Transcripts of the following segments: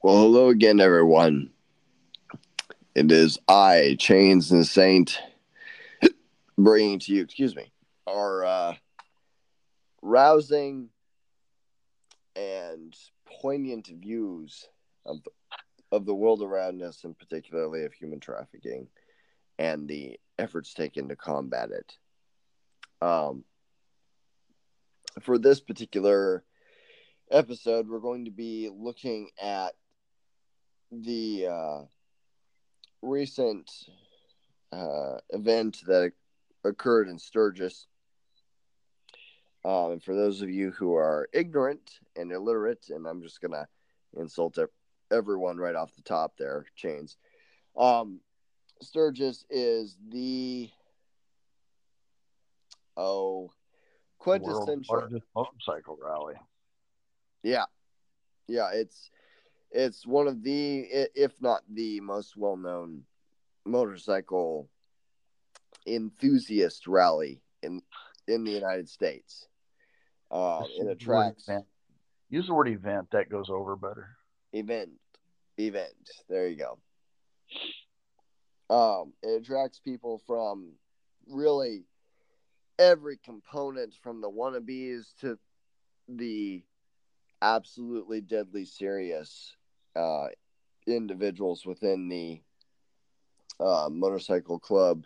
Well, hello again, everyone. It is I, Chains and Saint, bringing to you, excuse me, our uh, rousing and poignant views of the, of the world around us, and particularly of human trafficking and the efforts taken to combat it. Um, for this particular episode, we're going to be looking at the uh, recent uh, event that occurred in Sturgis. Um, and for those of you who are ignorant and illiterate, and I'm just gonna insult everyone right off the top there, chains. Um, Sturgis is the oh quintessential largest motorcycle rally. Yeah, yeah, it's it's one of the, if not the most well known motorcycle enthusiast rally in in the United States. Uh, it attracts. Use the word event. That goes over better. Event, event. There you go. Um, it attracts people from really every component, from the wannabes to the absolutely deadly serious uh, individuals within the uh, motorcycle club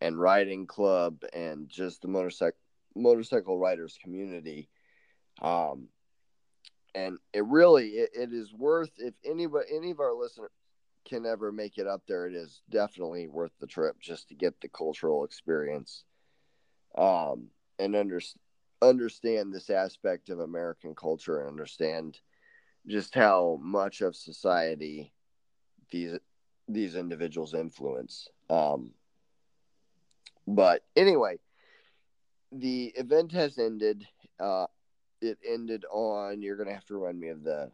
and riding club and just the motorcycle motorcycle riders community. Um and it really it, it is worth if anybody any of our listeners can ever make it up there it is definitely worth the trip just to get the cultural experience um and under, understand this aspect of american culture and understand just how much of society these these individuals influence. Um, but anyway, the event has ended. Uh, it ended on. You're gonna have to remind me of the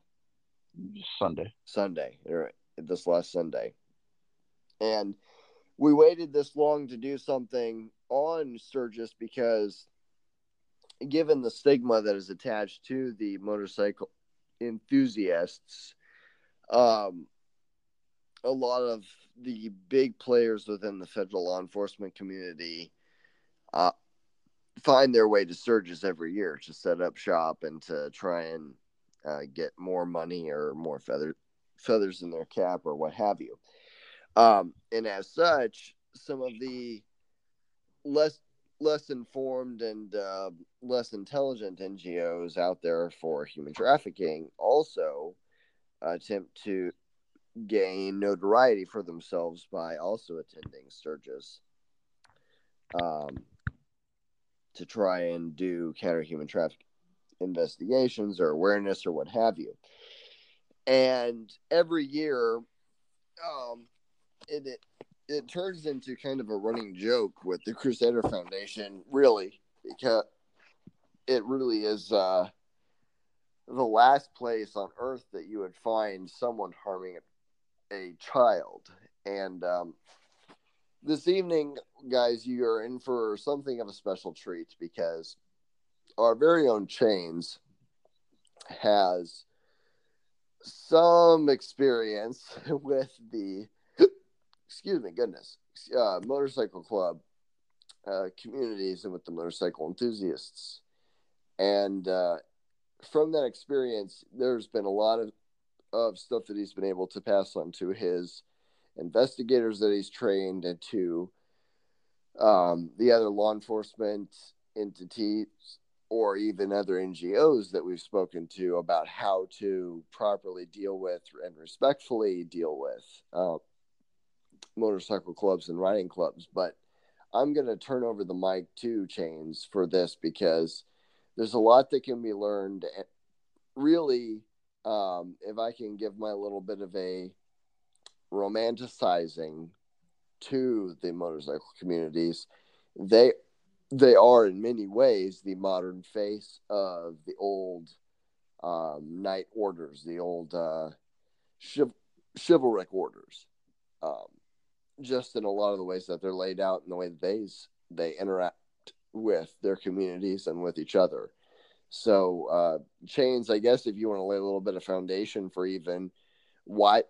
Sunday. Sunday, or this last Sunday, and we waited this long to do something on Sturgis because, given the stigma that is attached to the motorcycle enthusiasts, um, a lot of the big players within the federal law enforcement community uh, find their way to Sturgis every year to set up shop and to try and uh, get more money or more feather, feathers in their cap or what have you. Um, and as such, some of the less less informed and uh, less intelligent NGOs out there for human trafficking also attempt to gain notoriety for themselves by also attending Sturgis um, to try and do counter human trafficking investigations or awareness or what have you. And every year, um, it, it it turns into kind of a running joke with the Crusader Foundation, really, because it really is uh, the last place on earth that you would find someone harming a, child. And um, this evening, guys, you are in for something of a special treat because our very own Chains has some experience with the excuse me, goodness, uh, motorcycle club uh, communities and with the motorcycle enthusiasts. And uh, from that experience, there's been a lot of, of stuff that he's been able to pass on to his investigators that he's trained and to um, the other law enforcement entities or even other NGOs that we've spoken to about how to properly deal with and respectfully deal with uh, motorcycle clubs and riding clubs, but I'm going to turn over the mic to Chains for this because there's a lot that can be learned. Really, um, if I can give my little bit of a romanticizing to the motorcycle communities, they they are in many ways the modern face of the old um, knight orders, the old uh, chiv- chivalric orders. Um, just in a lot of the ways that they're laid out and the way that they they interact with their communities and with each other. So, uh, chains, I guess, if you want to lay a little bit of foundation for even why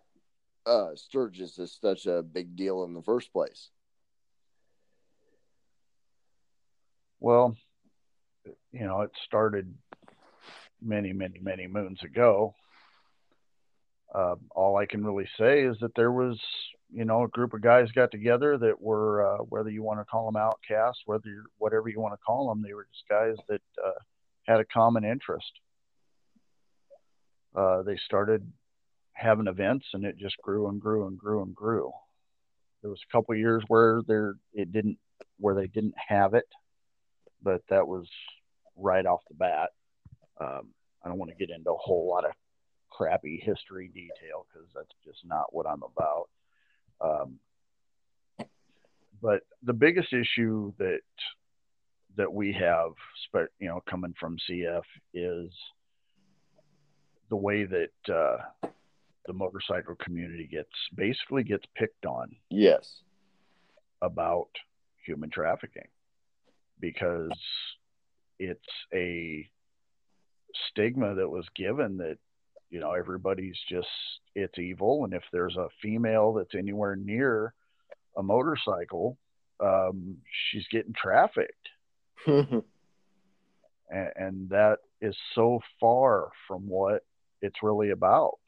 uh, Sturgis is such a big deal in the first place. Well, you know, it started many, many, many moons ago. Uh, all I can really say is that there was, you know, a group of guys got together that were, uh, whether you want to call them outcasts, whether you're, whatever you want to call them, they were just guys that uh, had a common interest. Uh, they started having events, and it just grew and grew and grew and grew. There was a couple years where there it didn't, where they didn't have it, but that was right off the bat. Um, I don't want to get into a whole lot of crappy history detail because that's just not what I'm about. Um, but the biggest issue that that we have, you know, coming from CF is the way that uh, the motorcycle community gets basically gets picked on. Yes. About human trafficking because it's a stigma that was given that you know everybody's just it's evil and if there's a female that's anywhere near a motorcycle um, she's getting trafficked. And, and, that is so far from what it's really about.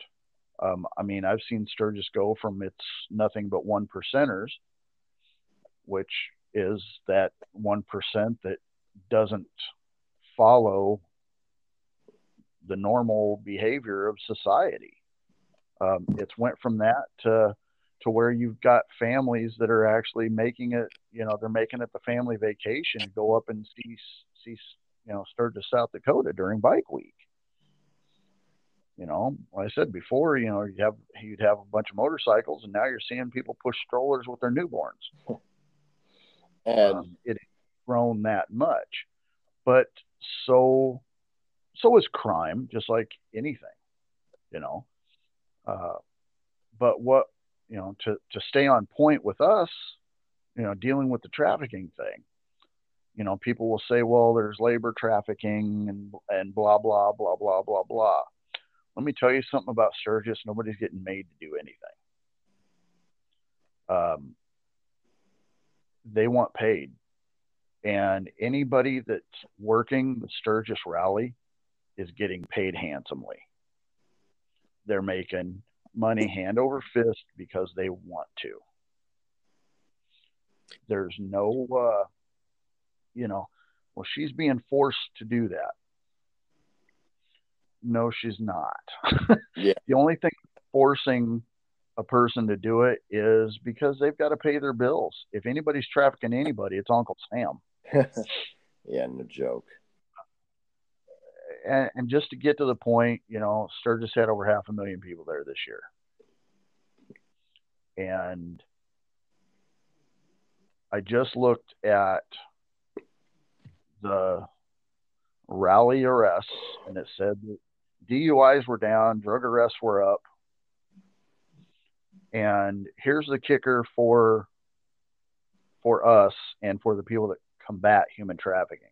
Um, i mean i've seen sturgis go from it's nothing but one percenters which is that one percent that doesn't follow the normal behavior of society. Um, it's went from that to to where you've got families that are actually making it. You know, they're making it the family vacation to go up and see see you know Sturgis, South Dakota during Bike Week. You know, like I said before, you know, you have you'd have a bunch of motorcycles, and now you're seeing people push strollers with their newborns. And um, it grown that much, but so so is crime, just like anything, you know. Uh, but what you know to to stay on point with us, you know, dealing with the trafficking thing. You know, people will say, "Well, there's labor trafficking and and blah blah blah blah blah blah." Let me tell you something about Sturgis. Nobody's getting made to do anything. Um, they want paid, and anybody that's working the Sturgis rally is getting paid handsomely. They're making money hand over fist because they want to. There's no, uh, you know, well, she's being forced to do that. No, she's not. yeah. The only thing forcing a person to do it is because they've got to pay their bills. If anybody's trafficking anybody, it's Uncle Sam. yeah, no joke and, and just to get to the point, you know, Sturgis had over half a million people there this year. And I just looked at the rally arrests and it said that DUIs were down, drug arrests were up. And here's the kicker for for us and for the people that combat human trafficking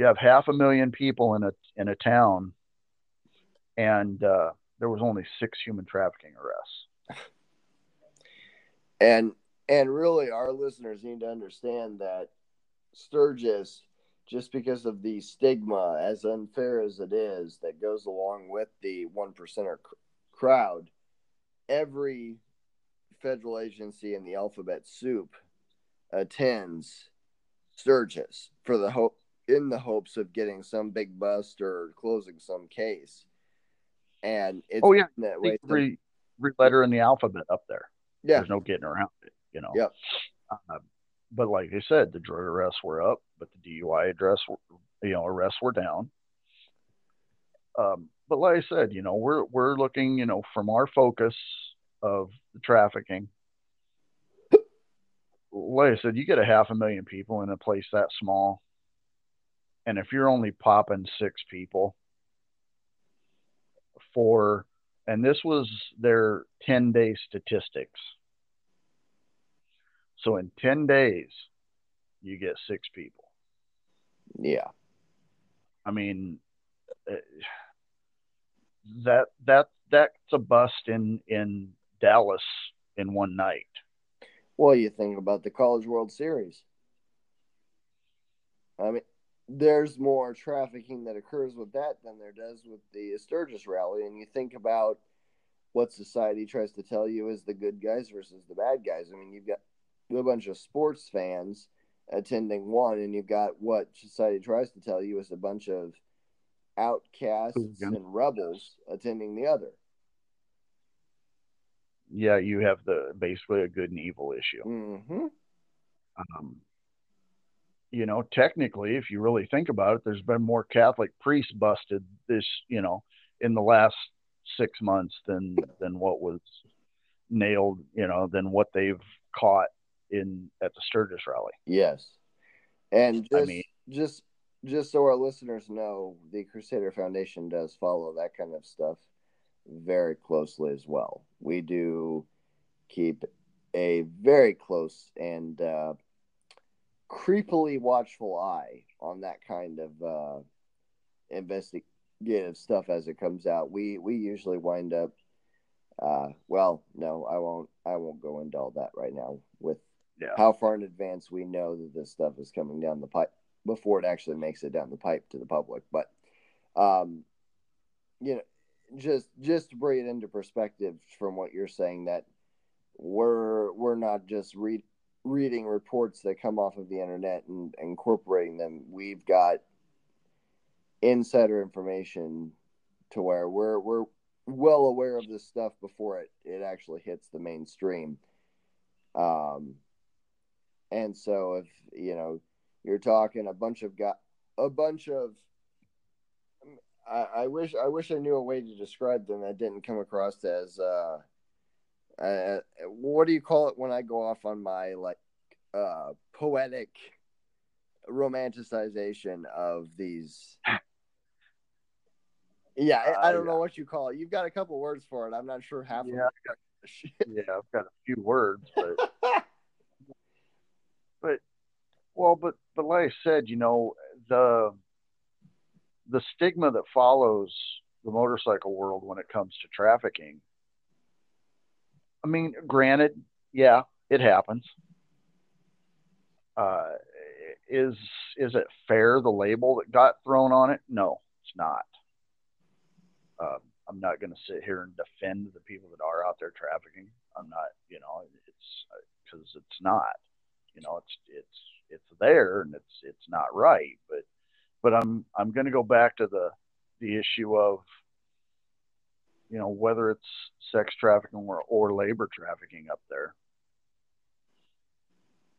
you have half a million people in a in a town, and uh, there was only six human trafficking arrests. And and really, our listeners need to understand that Sturgis, just because of the stigma, as unfair as it is, that goes along with the one percenter cr- crowd, every federal agency in the alphabet soup attends Sturgis for the hope in the hopes of getting some big bust or closing some case. And it's oh yeah, that way. Every, every letter in the alphabet up there. Yeah, there's no getting around it. You know. Yep. Uh, but like I said, the drug arrests were up, but the DUI address, you know, arrests were down. Um, but like I said, you know, we're we're looking, you know, from our focus of the trafficking. Like I said, you get a half a million people in a place that small and if you're only popping six people for, and this was their 10 day statistics. So in 10 days, you get six people. Yeah. I mean, uh, that that that's a bust in in Dallas in one night. Well, you think about the College World Series. I mean, there's more trafficking that occurs with that than there does with the Sturgis rally. And you think about what society tries to tell you is the good guys versus the bad guys. I mean, you've got a bunch of sports fans attending one, and you've got what society tries to tell you is a bunch of outcasts and rebels attending the other. Yeah, you have the basically a good and evil issue. Mm-hmm. Um, you know, technically, if you really think about it, there's been more Catholic priests busted this, you know, in the last six months than than what was nailed, you know, than what they've caught in at the Sturgis rally. Yes, and just I mean, just just so our listeners know, the Crusader Foundation does follow that kind of stuff very closely as well. We do keep a very close and uh, creepily watchful eye on that kind of uh, investigative stuff as it comes out. We we usually wind up. Uh, well, no, I won't. I won't go into all that right now. With yeah. how far in advance we know that this stuff is coming down the pipe before it actually makes it down the pipe to the public. But, um, you know, just just to bring it into perspective from what you're saying, that we're we're not just read reading reports that come off of the internet and incorporating them. We've got insider information to where we're we're well aware of this stuff before it it actually hits the mainstream. Um, and so if you know you're talking a bunch of got a bunch of I, I, wish I wish I knew a way to describe them that didn't come across as uh, uh, what do you call it when I go off on my like uh, poetic romanticization of these. Yeah, I, I don't uh, know what you call it. You've got a couple words for it. I'm not sure half yeah, of it. yeah, I've got a few words, but but well, but but like I said, you know the the stigma that follows the motorcycle world when it comes to trafficking I mean, granted, yeah, it happens. Uh, is is it fair the label that got thrown on it? No, it's not. Um, I'm not going to sit here and defend the people that are out there trafficking. I'm not, you know, it's because it's not. You know, it's it's it's there and it's it's not right. But but I'm I'm going to go back to the the issue of you know, whether it's sex trafficking or, or labor trafficking up there.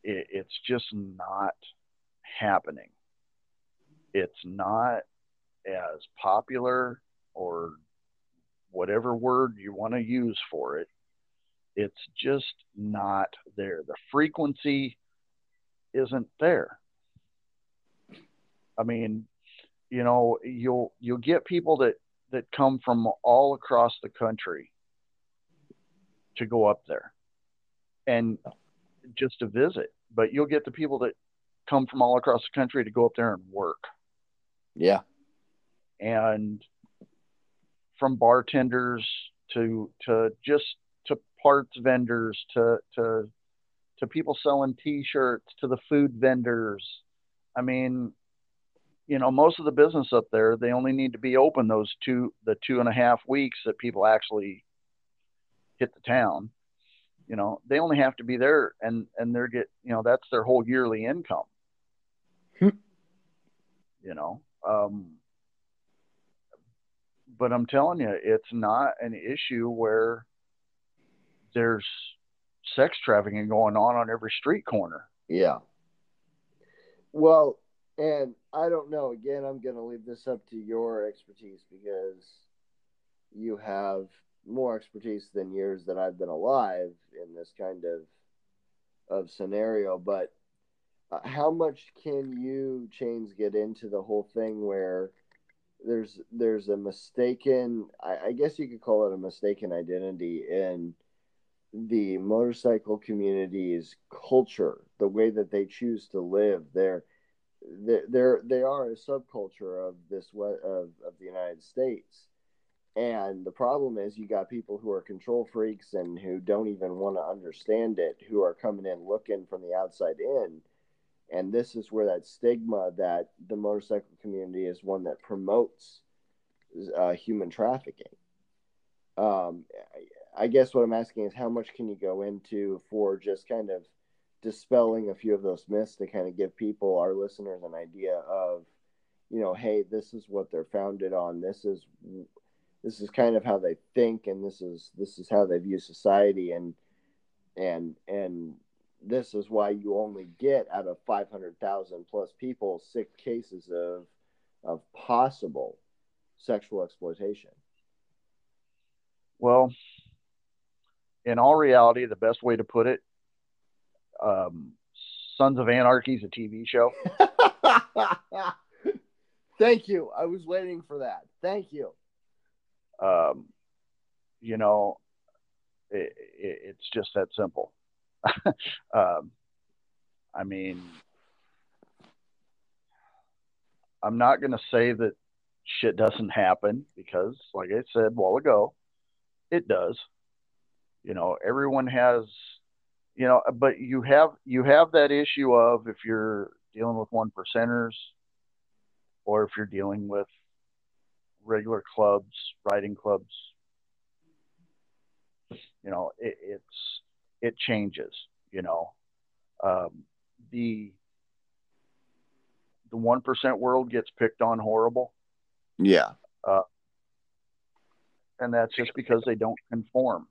It, it's just not happening. It's not as popular or whatever word you want to use for it. It's just not there. The frequency isn't there. I mean, you know, you'll you'll get people that that come from all across the country to go up there and just to visit. But you'll get the people that come from all across the country to go up there and work. Yeah. And from bartenders to to just to parts vendors to to to people selling t-shirts to the food vendors. I mean, you know, most of the business up there, they only need to be open those two, the two and a half weeks that people actually hit the town. You know, they only have to be there and, and they're get, you know, that's their whole yearly income. Hmm. You know, um, but I'm telling you, it's not an issue where there's sex trafficking going on on every street corner. Yeah. Well, and I don't know. Again, I'm going to leave this up to your expertise because you have more expertise than years that I've been alive in this kind of of scenario. But uh, how much can you chains get into the whole thing where there's there's a mistaken I, I guess you could call it a mistaken identity in the motorcycle community's culture, the way that they choose to live, their they're they are a subculture of this of of the United States. And the problem is, you got people who are control freaks and who don't even want to understand it, who are coming in looking from the outside in. And this is where that stigma that the motorcycle community is one that promotes uh, human trafficking. Um, I guess what I'm asking is how much can you go into for just kind of dispelling a few of those myths to kind of give people, our listeners, an idea of, you know, hey, this is what they're founded on. This is this is kind of how they think, and this is this is how they view society, and and and this is why you only get out of 500,000 plus people six cases of of possible sexual exploitation. Well, in all reality, the best way to put it um, Sons of Anarchy is a TV show. Thank you. I was waiting for that. Thank you. Um, you know, it, it, it's just that simple. um, I mean, I'm not going to say that shit doesn't happen because, like I said a while ago, it does. You know, everyone has you know, but you have you have that issue of if you're dealing with one percenters, or if you're dealing with regular clubs, riding clubs. You know, it, it's it changes. You know, um, the the one percent world gets picked on horrible. Yeah. Uh, and that's just because they don't conform.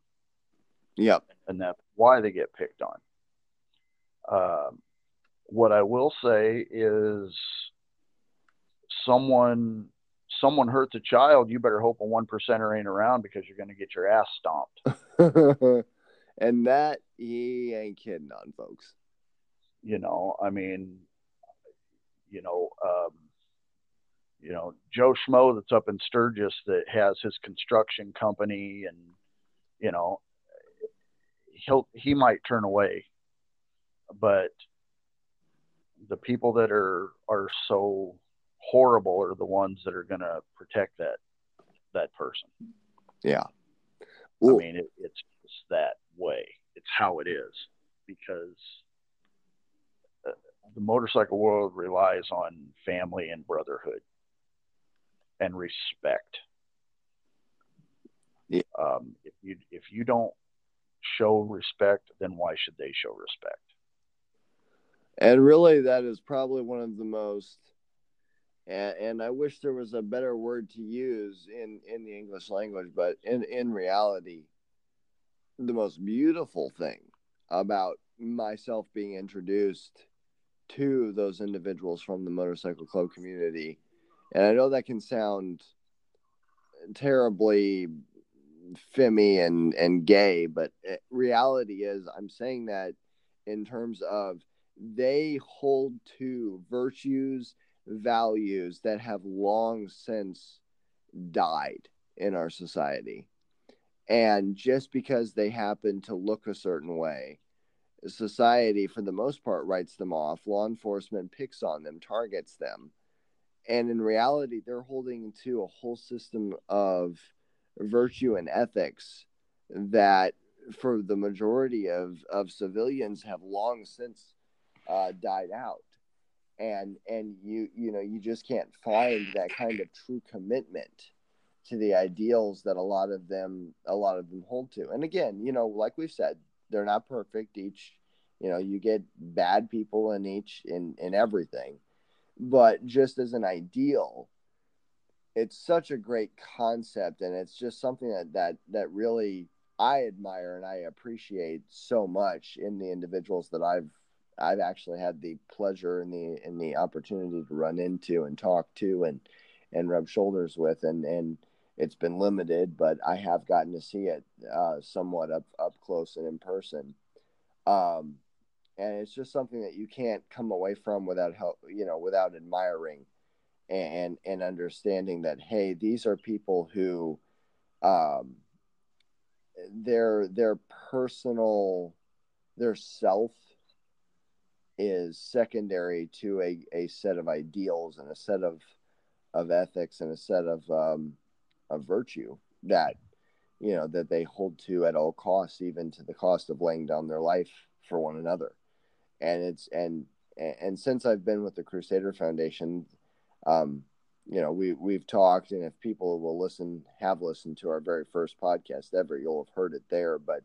Yep. And that's why they get picked on. Um, what I will say is someone someone hurts a child, you better hope a one percenter ain't around because you're going to get your ass stomped. and that he ain't kidding on, folks. You know, I mean, you know, um, you know, Joe Schmo that's up in Sturgis that has his construction company and, you know, he'll he might turn away, but the people that are are so horrible are the ones that are going to protect that that person. Yeah. Ooh. I mean, it, it's just that way. It's how it is because uh, the motorcycle world relies on family and brotherhood and respect. Yeah. Um, if you if you don't show respect, then why should they show respect? And really, that is probably one of the most, and, and I wish there was a better word to use in, in the English language, but in, in reality, the most beautiful thing about myself being introduced to those individuals from the motorcycle club community. And I know that can sound terribly femmy and and gay, but eh, reality is I'm saying that in terms of they hold to virtues, values that have long since died in our society. And just because they happen to look a certain way, society, for the most part, writes them off. Law enforcement picks on them, targets them. And in reality, they're holding to a whole system of virtue and ethics that for the majority of, of civilians have long since uh, died out. And and you you know you just can't find that kind of true commitment to the ideals that a lot of them a lot of them hold to. And again you know like we've said they're not perfect. Each you know you get bad people in each in in everything. But just as an ideal it's such a great concept and it's just something that that that really I admire and I appreciate so much in the individuals that I've I've actually had the pleasure and the and the opportunity to run into and talk to and and rub shoulders with and and it's been limited but I have gotten to see it uh, somewhat up up close and in person. Um, and it's just something that you can't come away from without help you know without admiring and and understanding that hey these are people who um their their personal their self is secondary to a, a set of ideals and a set of of ethics and a set of um, of virtue that you know that they hold to at all costs, even to the cost of laying down their life for one another. And it's and and since I've been with the Crusader Foundation, um, you know, we we've talked, and if people will listen, have listened to our very first podcast ever, you'll have heard it there. But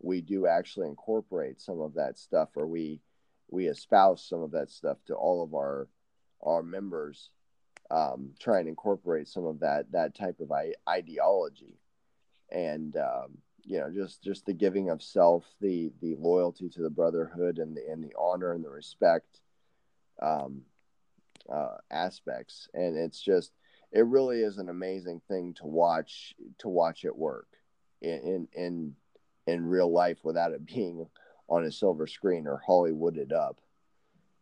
we do actually incorporate some of that stuff, or we we espouse some of that stuff to all of our our members. Um, try and incorporate some of that that type of ideology, and um, you know, just just the giving of self, the the loyalty to the brotherhood, and the and the honor and the respect. Um, uh, aspects, and it's just it really is an amazing thing to watch to watch it work in in in real life without it being on a silver screen or Hollywooded up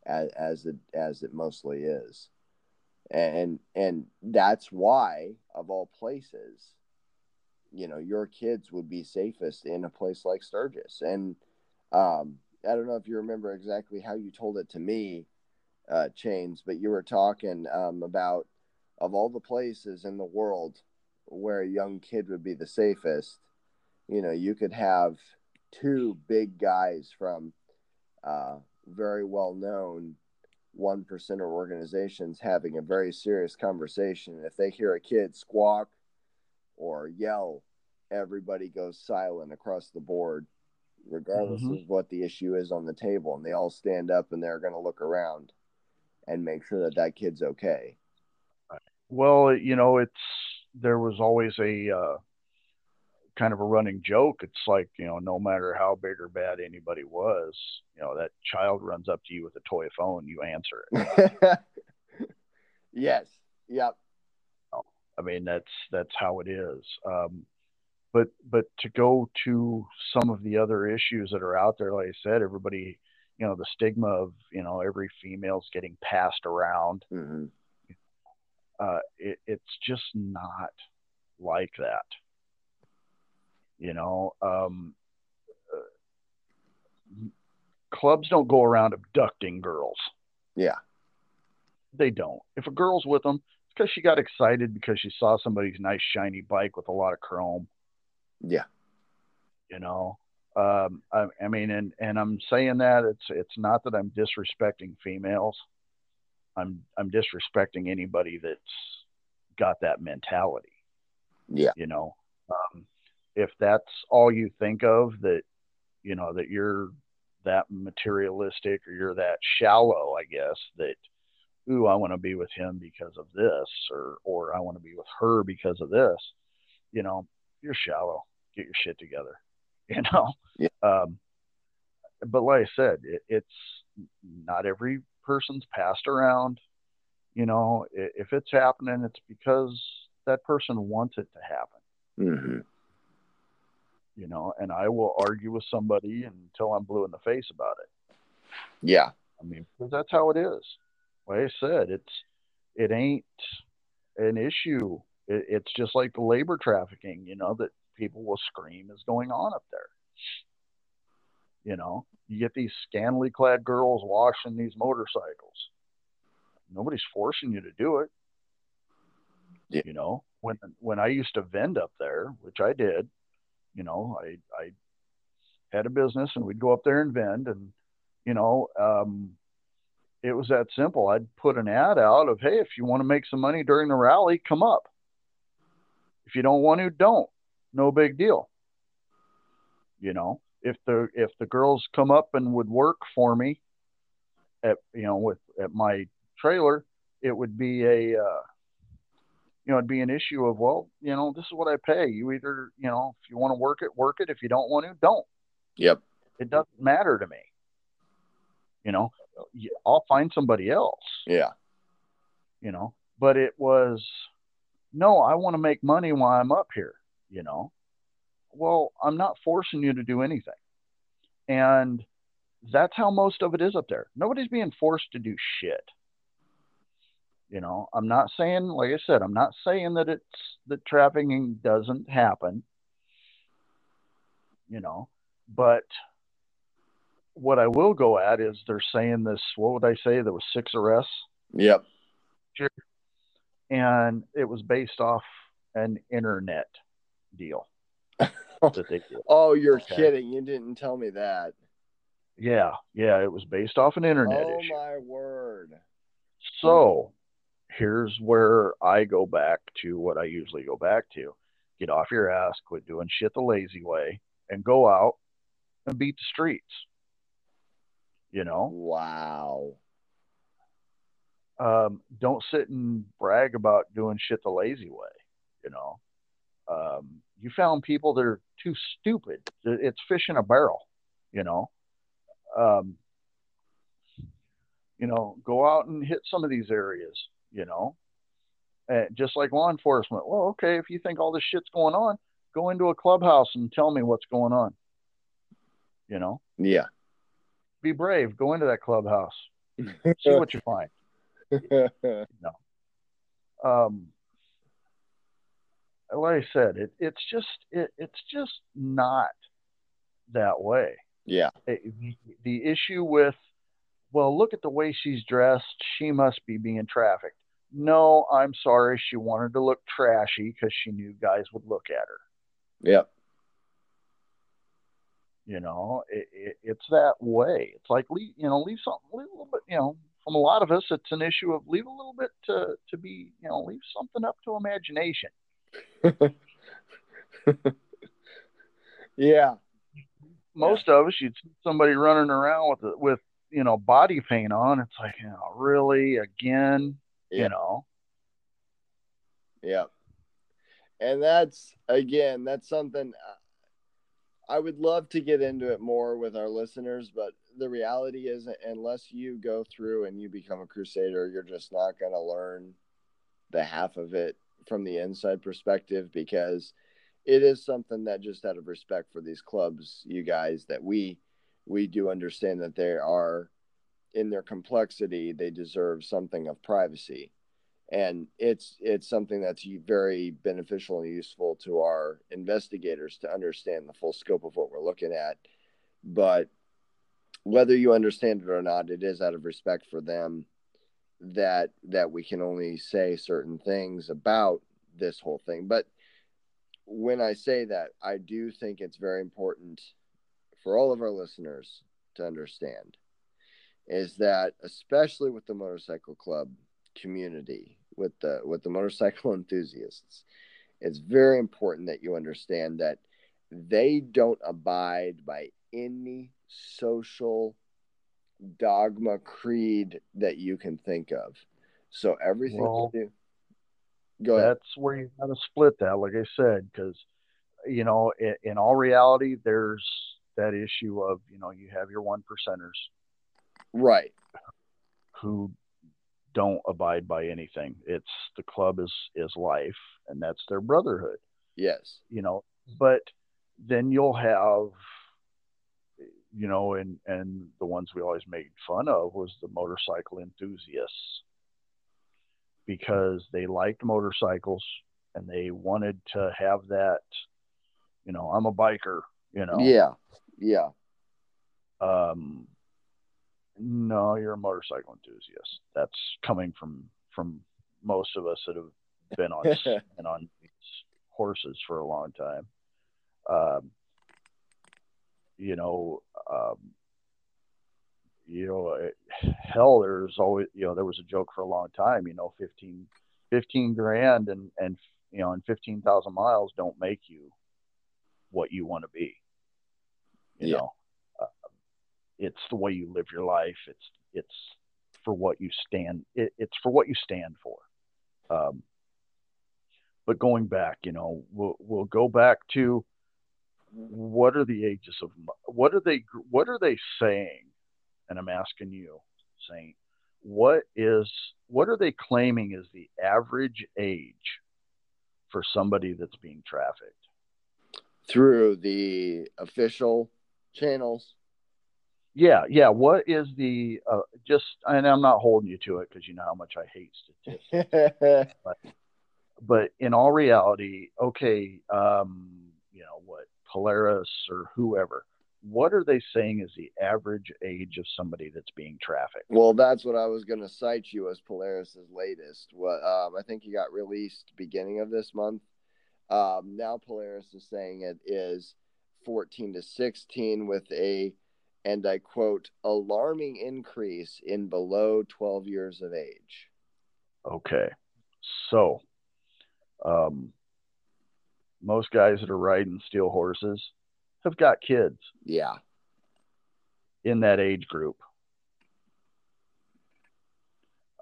as as it as it mostly is. And and that's why of all places, you know, your kids would be safest in a place like Sturgis. And um, I don't know if you remember exactly how you told it to me, uh, chains, but you were talking um, about of all the places in the world where a young kid would be the safest. You know, you could have two big guys from uh, very well known one percenter organizations having a very serious conversation. If they hear a kid squawk or yell, everybody goes silent across the board, regardless mm-hmm. of what the issue is on the table, and they all stand up and they're going to look around and make sure that that kid's okay. Well, you know, it's there was always a uh, kind of a running joke. It's like you know, no matter how big or bad anybody was, you know, that child runs up to you with a toy phone, you answer it. yes. Yep. I mean, that's that's how it is. Um, but but to go to some of the other issues that are out there, like I said, everybody you know the stigma of you know every female's getting passed around. Mm-hmm. uh, it, it's just not like that. You know um, uh, clubs don't go around abducting girls. Yeah. They don't. If a girl's with them it's because she got excited because she saw somebody's nice shiny bike with a lot of chrome. Yeah. You know um, I, I, mean, and and I'm saying that it's it's not that I'm disrespecting females. I'm I'm disrespecting anybody that's got that mentality. Yeah. You know, um, if that's all you think of, that you know that you're that materialistic or you're that shallow, I guess that ooh, I want to be with him because of this, or or I want to be with her because of this. You know, you're shallow. Get your shit together. you know. Yeah. Um, but like I said, it, it's not every person's passed around. You know, if it's happening, it's because that person wants it to happen. Mm-hmm. You know, and I will argue with somebody until I'm blue in the face about it. Yeah. I mean, because that's how it is. Like I said, it's it ain't an issue. It, it's just like the labor trafficking. You know that people will scream is going on up there. You know, you get these scantily clad girls washing these motorcycles. Nobody's forcing you to do it. Yeah. You know, when when I used to vend up there, which I did, you know, I I had a business and we'd go up there and vend and you know, um, it was that simple. I'd put an ad out of, hey, if you want to make some money during the rally, come up. If you don't want to, don't no big deal. You know, if the if the girls come up and would work for me at you know with at my trailer, it would be a uh, you know it'd be an issue of well you know this is what I pay. You either you know if you want to work it, work it. If you don't want to, don't. Yep. It doesn't matter to me. You know, I'll find somebody else. Yeah. You know, but it was no, I want to make money while I'm up here you know well i'm not forcing you to do anything and that's how most of it is up there nobody's being forced to do shit you know i'm not saying like i said i'm not saying that it's that trafficking doesn't happen you know but what I will go at is they're saying this. What would I say? There was six arrests. Yep. And it was based off an internet deal that they did. Oh, you're Okay. kidding! You didn't tell me that. Yeah, yeah, it was based off an internet oh issue. my word! So here's where I go back to what I usually go back to. Get off your ass, quit doing shit the lazy way, and go out and beat the streets. You know, Wow. um, don't sit and brag about doing shit the lazy way. You know, um, you found people that are too stupid. It's fish in a barrel. You know, um, you know, go out and hit some of these areas. You know, uh, just like law enforcement. Well, okay, if you think all this shit's going on, go into a clubhouse and tell me what's going on. You know, Yeah. be brave. Go into that clubhouse. See what you find. no. um, like I said, it, it's just it, it's just not that way. yeah. It- the, the issue with, well, look at the way she's dressed. She must be being trafficked. No, I'm sorry. She wanted to look trashy because she knew guys would look at her. Yep. You know, it, it, it's that way. It's like leave, you know, leave something, leave a little bit. You know, from a lot of us, it's an issue of leave a little bit to to be, you know, leave something up to imagination. Yeah. most of us, you'd see somebody running around with with you know body paint on. It's like, you know, really again, Yeah. you know, Yeah. And that's again, that's something uh, I would love to get into it more with our listeners, but the reality is unless you go through and you become a crusader, you're just not going to learn the half of it from the inside perspective because it is something that just out of respect for these clubs, you guys that we we do understand that they are in their complexity, they deserve something of privacy. And it's it's something that's very beneficial and useful to our investigators to understand the full scope of what we're looking at. But whether you understand it or not it is out of respect for them that that we can only say certain things about this whole thing. But when i say that i do think it's very important for all of our listeners to understand is that especially with the motorcycle club community with the with the motorcycle enthusiasts it's very important that you understand that they don't abide by any social dogma creed that you can think of so everything Well, you do go ahead that's where you got to split that. Like I said, because you know, in, in all reality, there's that issue of you know you have your one percenters right who don't abide by anything. It's the club is is life, and that's their brotherhood. yes you know but then you'll have you know and and the ones we always made fun of was the motorcycle enthusiasts. Because they liked motorcycles and they wanted to have that you know i'm a biker you know. Yeah yeah. Um no you're a motorcycle enthusiast. That's coming from from most of us that have been on been on these horses for a long time. Um you know um you know it, hell there's always you know there was a joke for a long time you know 15 15 grand and and you know and 15,000 miles don't make you what you want to be you Yeah. know uh, it's the way you live your life it's it's for what you stand it, it's for what you stand for um but going back you know we'll we'll go back to what are the ages of what are they what are they saying? And i'm asking you saying what is what are they claiming is the average age for somebody that's being trafficked? Through the official channels? Yeah yeah. What is the uh, just and i'm not holding you to it because you know how much i hate statistics. But in all reality okay um you know what polaris or whoever what are they saying is the average age of somebody that's being trafficked? Well, that's what I was going to cite you as Polaris's latest. What um, I think he got released beginning of this month. Um, now Polaris is saying it is 14 to 16 with a, and I quote, alarming increase in below 12 years of age. Okay, so um, most guys that are riding steel horses have got kids. Yeah. In that age group.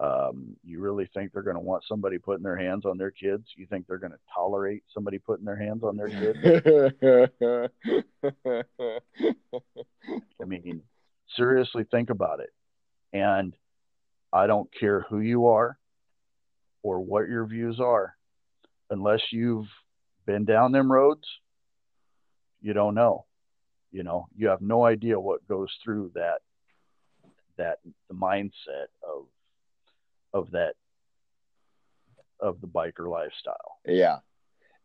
Um, you really think they're going to want somebody putting their hands on their kids? You think they're going to tolerate somebody putting their hands on their kids? I mean, seriously think about it. And I don't care who you are or what your views are, unless you've been down them roads, you don't know. You know, you have no idea what goes through that that the mindset of of that of the biker lifestyle. Yeah.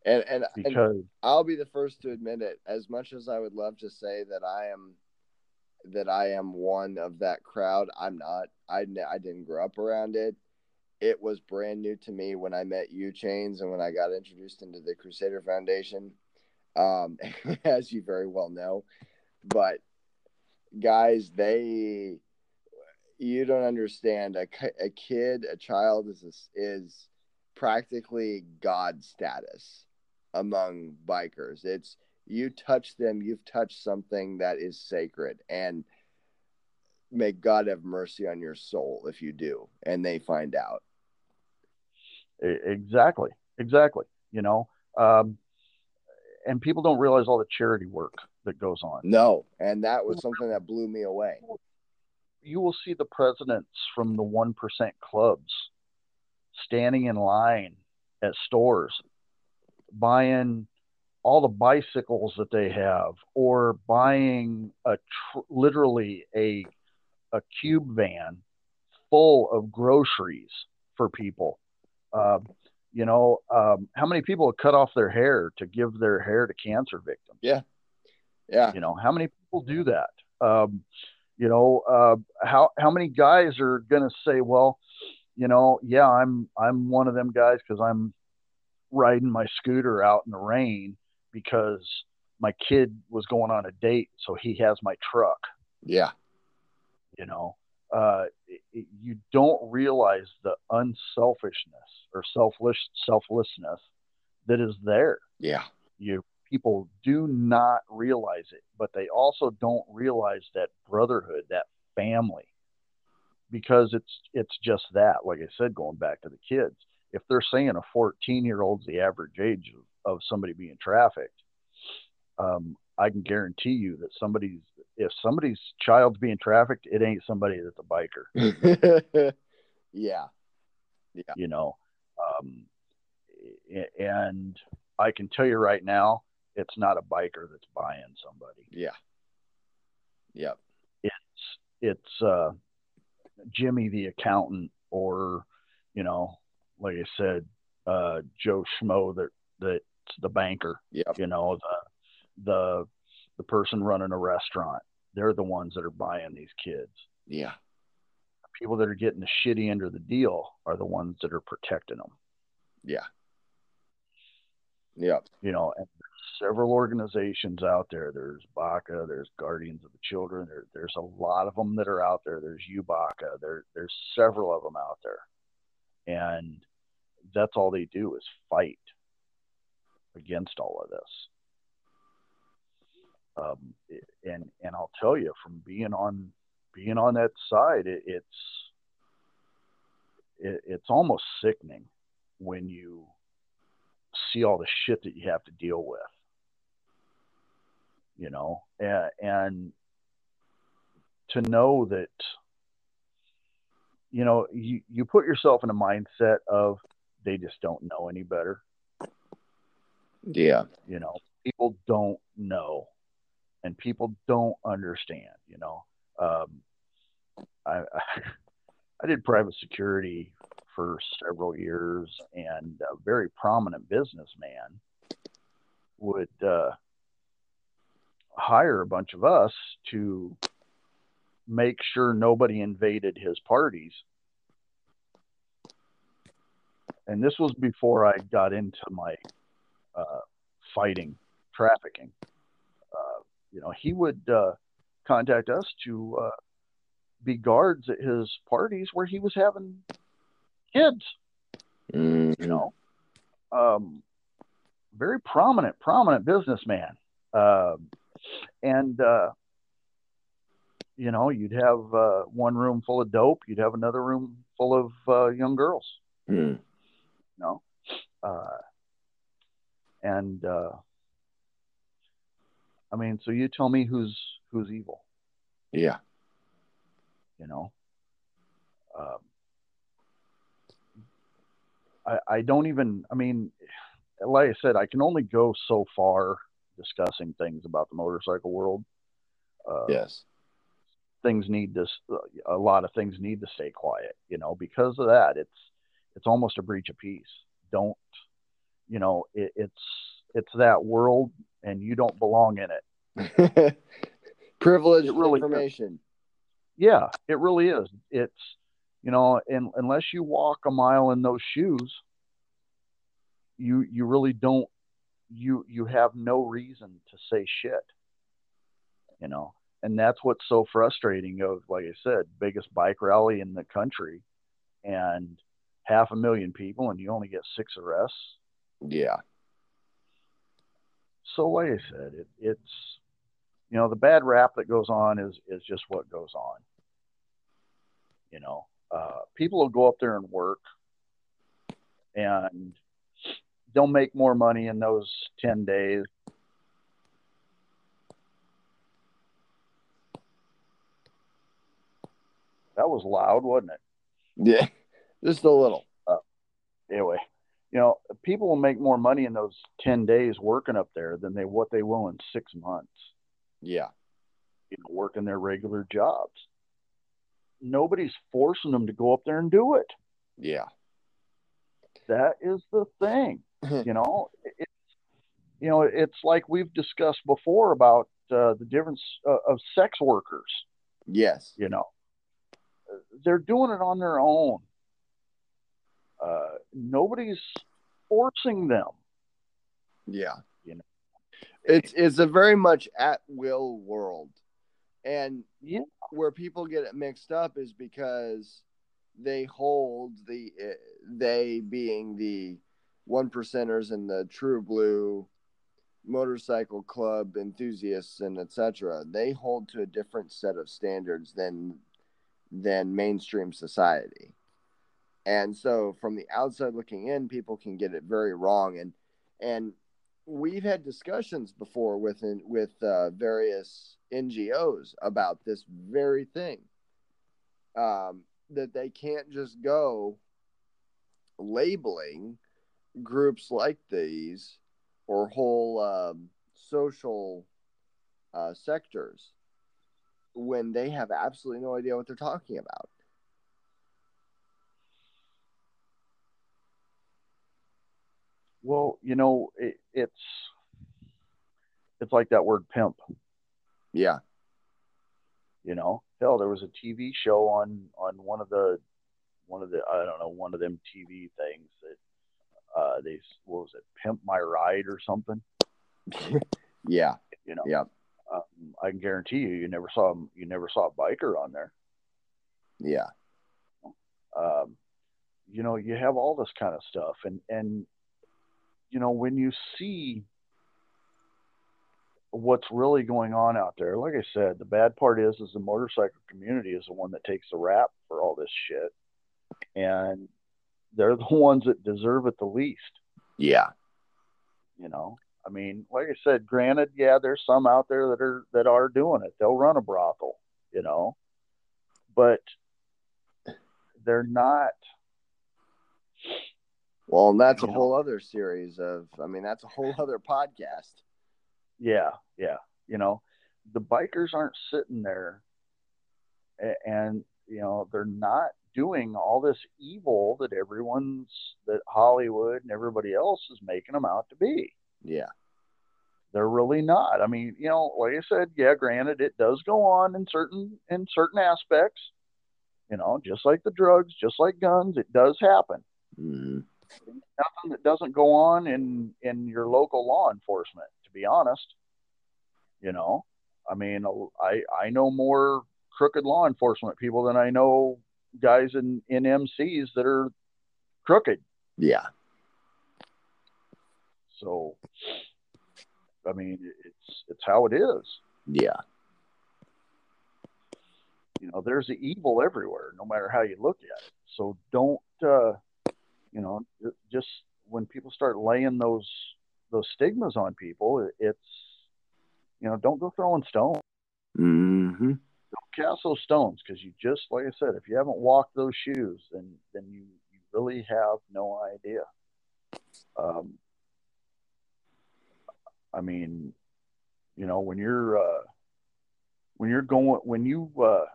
And and because and I'll be the first to admit it. As much as I would love to say that I am that I am one of that crowd, I'm not. I I didn't grow up around it. It was brand new to me when I met you, Chains, and when I got introduced into the Crusader Foundation um, as you very well know. But guys, they you don't understand a, a kid, a child is is practically god status among bikers. It's you touch them, you've touched something that is sacred and may God have mercy on your soul if you do and they find out. Exactly. Exactly. You know, um, and people don't realize all the charity work that goes on. No, and that was something that blew me away. You will see the presidents from the 1% clubs standing in line at stores buying all the bicycles that they have or buying a tr- literally a a cube van full of groceries for people. Uh, you know, um, how many people cut off their hair to give their hair to cancer victims? Yeah. Yeah. You know, how many people do that? Um, you know, uh, how, how many guys are going to say, well, you know, yeah, I'm, I'm one of them guys cause I'm riding my scooter out in the rain because my kid was going on a date. So he has my truck. Yeah. You know, uh, it, you don't realize the unselfishness or selfless selflessness that is there. Yeah. You people do not realize it, but they also don't realize that brotherhood, that family, because it's it's just that. Like I said, going back to the kids, if they're saying a 14 year old's the average age of, of somebody being trafficked, um, I can guarantee you that somebody's if somebody's child's being trafficked, it ain't somebody that's a biker. yeah. Yeah. You know, um, and I can tell you right now, it's not a biker that's buying somebody. Yeah. Yep. It's it's uh, Jimmy the accountant, or you know, like I said, uh, Joe Schmo that that's the banker. Yeah. You know the the the person running a restaurant. They're the ones that are buying these kids. Yeah. People that are getting the shitty end of the deal are the ones that are protecting them. Yeah. Yeah. You know, and several organizations out there. There's BACA, there's Guardians of the Children. There, there's a lot of them that are out there. There's UBACA. There, there's several of them out there. And that's all they do is fight against all of this. Um, and and I'll tell you from being on being on that side, it, it's it, it's almost sickening when you see all the shit that you have to deal with. You know, and, and to know that you know you, you put yourself in a mindset of they just don't know any better. Yeah. You know people don't know and people don't understand. You know, um, I, I, I did private security for several years, and a very prominent businessman would uh, hire a bunch of us to make sure nobody invaded his parties. And this was before I got into my uh, fighting trafficking. Uh, you know, he would uh, contact us to uh, be guards at his parties where he was having kids. Mm-hmm. You know, um, very prominent, prominent businessman. Um, and uh, you know, you'd have uh, one room full of dope, you'd have another room full of uh, young girls. Mm. You know, uh, and uh, I mean, so you tell me who's who's evil. Yeah. You know, um, I I don't even. I mean, like I said, I can only go so far discussing things about the motorcycle world. Uh, Yes. things need to a lot of things need to stay quiet you know because of that it's it's almost a breach of peace don't you know it, it's it's that world and you don't belong in it Privileged It really is. information. yeah it really is it's you know and unless you walk a mile in those shoes you you really don't you you have no reason to say shit you know and that's what's so frustrating of like i said biggest bike rally in the country and half a million people and you only get six arrests Yeah. So like i said it, it's you know the bad rap that goes on is is just what goes on you know uh, people will go up there and work and they'll make more money in those 10 days that was loud wasn't it Yeah. Just a little. anyway, you know, people will make more money in those 10 days working up there than they what they will in 6 months, Yeah. you know, working their regular jobs. Nobody's forcing them to go up there and do it. Yeah. That is the thing, you know. It's you know, it's like we've discussed before about uh, the difference uh, of sex workers, Yes. you know. They're doing it on their own. Nobody's forcing them. Yeah. You know. It's it's a very much at will world. And Yeah. where people get it mixed up is because they hold the uh, they being the one percenters and the true blue motorcycle club enthusiasts and etc they hold to a different set of standards than than mainstream society and so from the outside looking in people can get it very wrong and and we've had discussions before with with uh, various NGOs about this very thing. Um, that they can't just go labeling groups like these or whole um, social uh, sectors when they have absolutely no idea what they're talking about. Well, you know, it, it's it's like that word pimp. Yeah. You know, hell, there was a TV show on on one of the one of the I don't know one of them TV things that uh, they what was it, Pimp My Ride or something. yeah. You know, Yeah. um, I can guarantee you, you never saw you never saw a biker on there. Yeah. um, you know you have all this kind of stuff and and you know when you see what's really going on out there like i said the bad part is is the motorcycle community is the one that takes the rap for all this shit. And they're the ones that deserve it the least. Yeah. you know i mean like i said granted yeah there's some out there that are that are doing it. They'll run a brothel you know but they're not Well, and that's a whole other series of, I mean, that's a whole other podcast. Yeah, yeah. You know, the bikers aren't sitting there a- and, you know, they're not doing all this evil that everyone's, that Hollywood and everybody else is making them out to be. Yeah. they're really not. I mean, you know, like I said, yeah, granted, it does go on in certain in certain aspects. You know, just like the drugs, just like guns, it does happen. Mm-hmm. Nothing that doesn't go on in in your local law enforcement. To be honest, you know, I mean, I I know more crooked law enforcement people than I know guys in in MCs that are crooked. Yeah. So, I mean, it's it's how it is. Yeah. You know, there's the evil everywhere, no matter how you look at it. So don't, uh, you know, just when people start laying those those stigmas on people, it's, you know, don't go throwing stones. Mm-hmm. Don't cast those stones because you just, like I said, if you haven't walked those shoes, then then you you really have no idea. Um, I mean, you know, when you're uh, when you're going when you uh,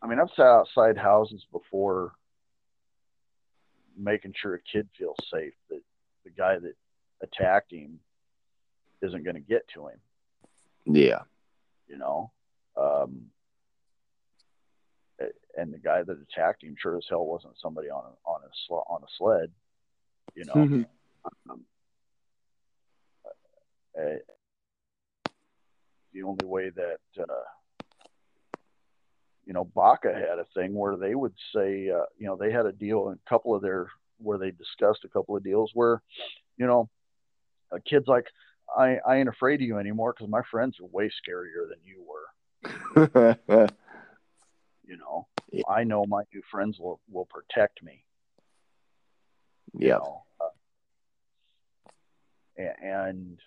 I mean, I've sat outside houses before making sure a kid feels safe that the guy that attacked him isn't going to get to him. Yeah. You know, um, and the guy that attacked him sure as hell wasn't somebody on a, on a sl- on a sled. You know, Mhm. um, uh, the only way that uh, you know Baca had a thing where they would say, uh, you know, they had a deal in a couple of their where they discussed a couple of deals where, you know, a kid's like, I, I ain't afraid of you anymore because my friends are way scarier than you were. You know, Yeah. I know my new friends will will protect me. you yeah. know. Uh, and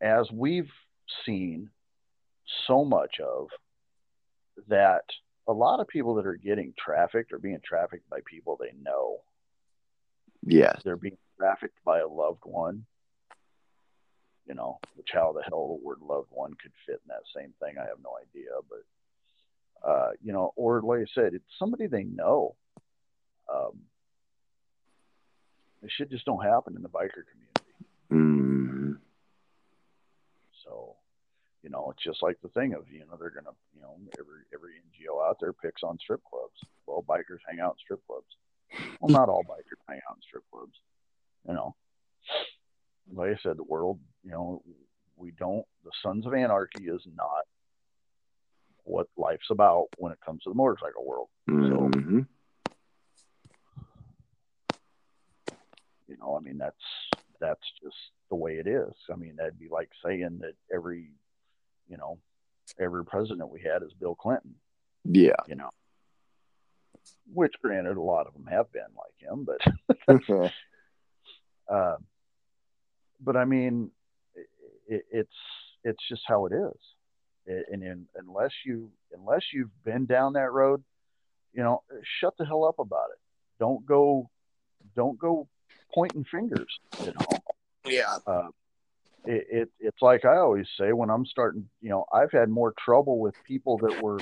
as we've seen so much of that a lot of people that are getting trafficked are being trafficked by people they know Yes. they're being trafficked by a loved one you know which how the hell the word loved one could fit in that same thing i have no idea but uh you know or like i said it's somebody they know um this shit just don't happen in the biker community Mm-hmm. So, you know, it's just like the thing of, you know, they're gonna, you know, every every NGO out there picks on strip clubs. Well, bikers hang out in strip clubs. Well, not all bikers hang out in strip clubs. You know, like I said, the world, you know, we don't. The Sons of Anarchy is not what life's about when it comes to the motorcycle world. Mm-hmm. You know, I mean, that's that's just the way it is. I mean, that'd be like saying that every, you know, every president we had is Bill Clinton. Yeah. you know. Which, granted, a lot of them have been like him, but uh, but I mean, it, it's it's just how it is, It- and in, unless you unless you've been down that road, you know, shut the hell up about it. Don't go, don't go pointing fingers. You know, yeah. uh, it, it it's like I always say when I'm starting, you know, I've had more trouble with people that were,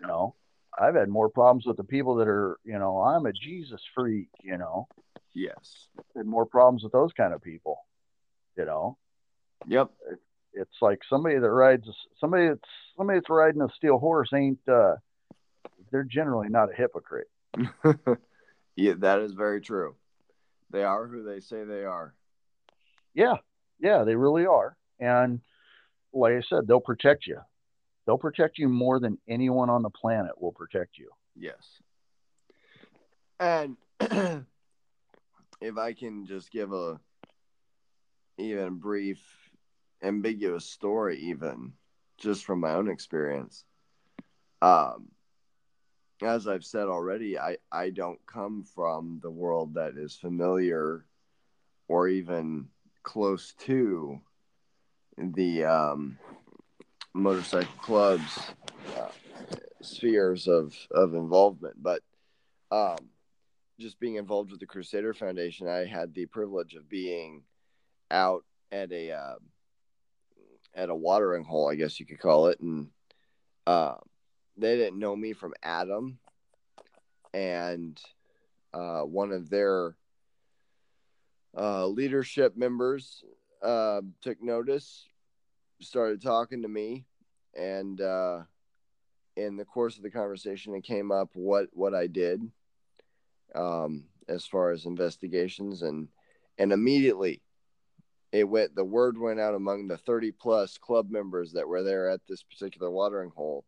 you know, I've had more problems with the people that are, you know, I'm a Jesus freak, you know, Yes. had more problems with those kind of people, you know. Yep. It's like somebody that rides somebody that's somebody that's riding a steel horse ain't uh they're generally not a hypocrite. yeah, that is very true. They are who they say they are. Yeah, yeah, they really are. And like I said, they'll protect you. They'll protect you more than anyone on the planet will protect you. Yes. And if I can just give a even brief ambiguous story even just from my own experience. Um as I've said already, I, I don't come from the world that is familiar or even close to the um, motorcycle clubs uh, spheres of, of involvement. But um, just being involved with the Crusader Foundation, I had the privilege of being out at a uh, at a watering hole, I guess you could call it, and uh, they didn't know me from Adam, and uh, one of their uh, leadership members uh, took notice, started talking to me, and uh, in the course of the conversation, it came up what what I did um, as far as investigations, and and immediately it went. The word went out among the thirty plus club members that were there at this particular watering hole,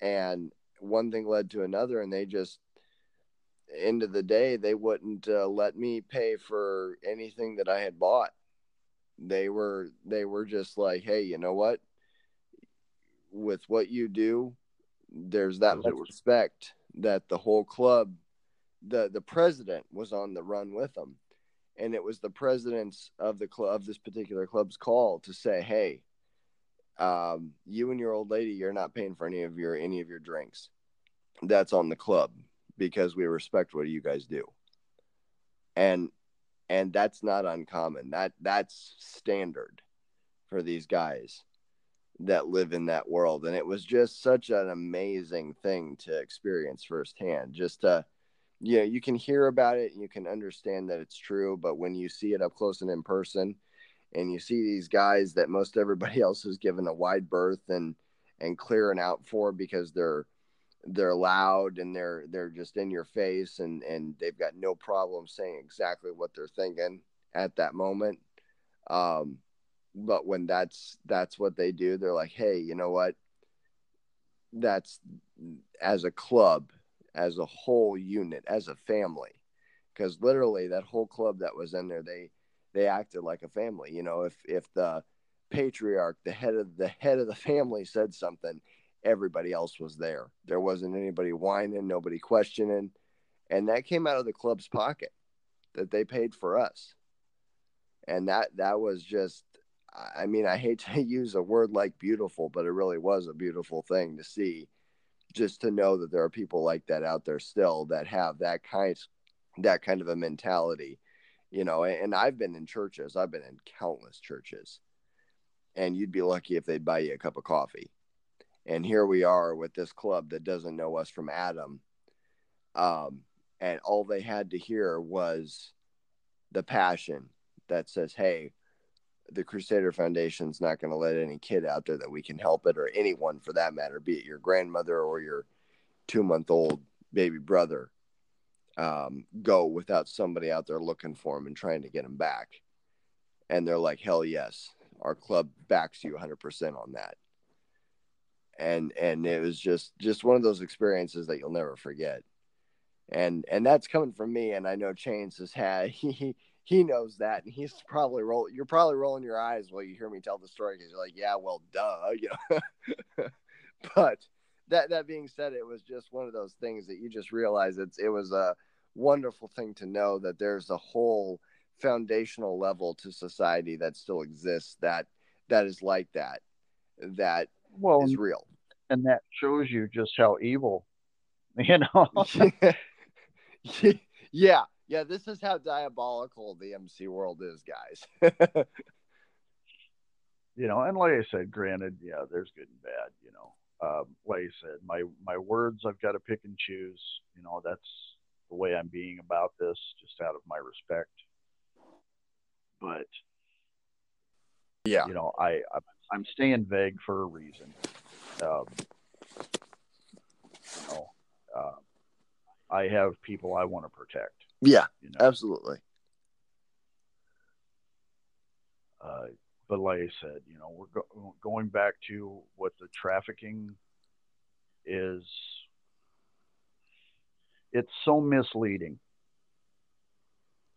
and one thing led to another, and they just end of the day they wouldn't uh, let me pay for anything that I had bought. They were they were just like, hey, you know what? With what you do, there's that much respect that the whole club, the the president was on the run with them, and it was the president's of the club of this particular club's call to say, hey, um, you and your old lady, you're not paying for any of your any of your drinks. That's on the club because we respect what you guys do. And and that's not uncommon. That that's standard for these guys that live in that world. And it was just such an amazing thing to experience firsthand. Just to you know, you can hear about it and you can understand that it's true, but when you see it up close and in person and you see these guys that most everybody else is given a wide berth and and clearing out for because they're they're loud and they're they're just in your face and and they've got no problem saying exactly what they're thinking at that moment. Um but when that's that's what they do they're like hey you know what? That's as a club as a whole unit as a family. Because literally that whole club that was in there they they acted like a family. You know if if the patriarch the head of the head of the family said something everybody else was there. There wasn't anybody whining, nobody questioning. And that came out of the club's pocket that they paid for us. And that that was just I mean, I hate to use a word like beautiful, but it really was a beautiful thing to see just to know that there are people like that out there still that have that kind that kind of a mentality you know and i've been in churches i've been in countless churches and you'd be lucky if they'd buy you a cup of coffee and here we are with this club that doesn't know us from Adam. Um, and all they had to hear was the passion that says, "Hey, the Crusader Foundation's not going to let any kid out there that we can help it, or anyone for that matter, be it your grandmother or your two-month-old baby brother, um, go without somebody out there looking for them and trying to get them back." And they're like, "Hell yes, our club backs you 100% on that." And and it was just just one of those experiences that you'll never forget. And and that's coming from me and i know chains has had he he knows that and he's probably roll you're probably rolling your eyes while you hear me tell the story because you're like yeah well duh you know? But that that being said it was just one of those things that you just realize it's it was a wonderful thing to know that there's a whole foundational level to society that still exists that that is like that that well, is real. And that shows you just how evil, you know. yeah, yeah. This is how diabolical the MC world is, guys. you know, and like I said, granted, yeah, there's good and bad. You know, um, like I said, my my words I've got to pick and choose. You know, that's the way I'm being about this, just out of my respect. But yeah, you know, I, I I'm staying vague for a reason. Um, you know, uh, I have people I want to protect. Yeah, you know? absolutely. Uh, but like I said, you know, we're go- going back to what the trafficking is. It's so misleading.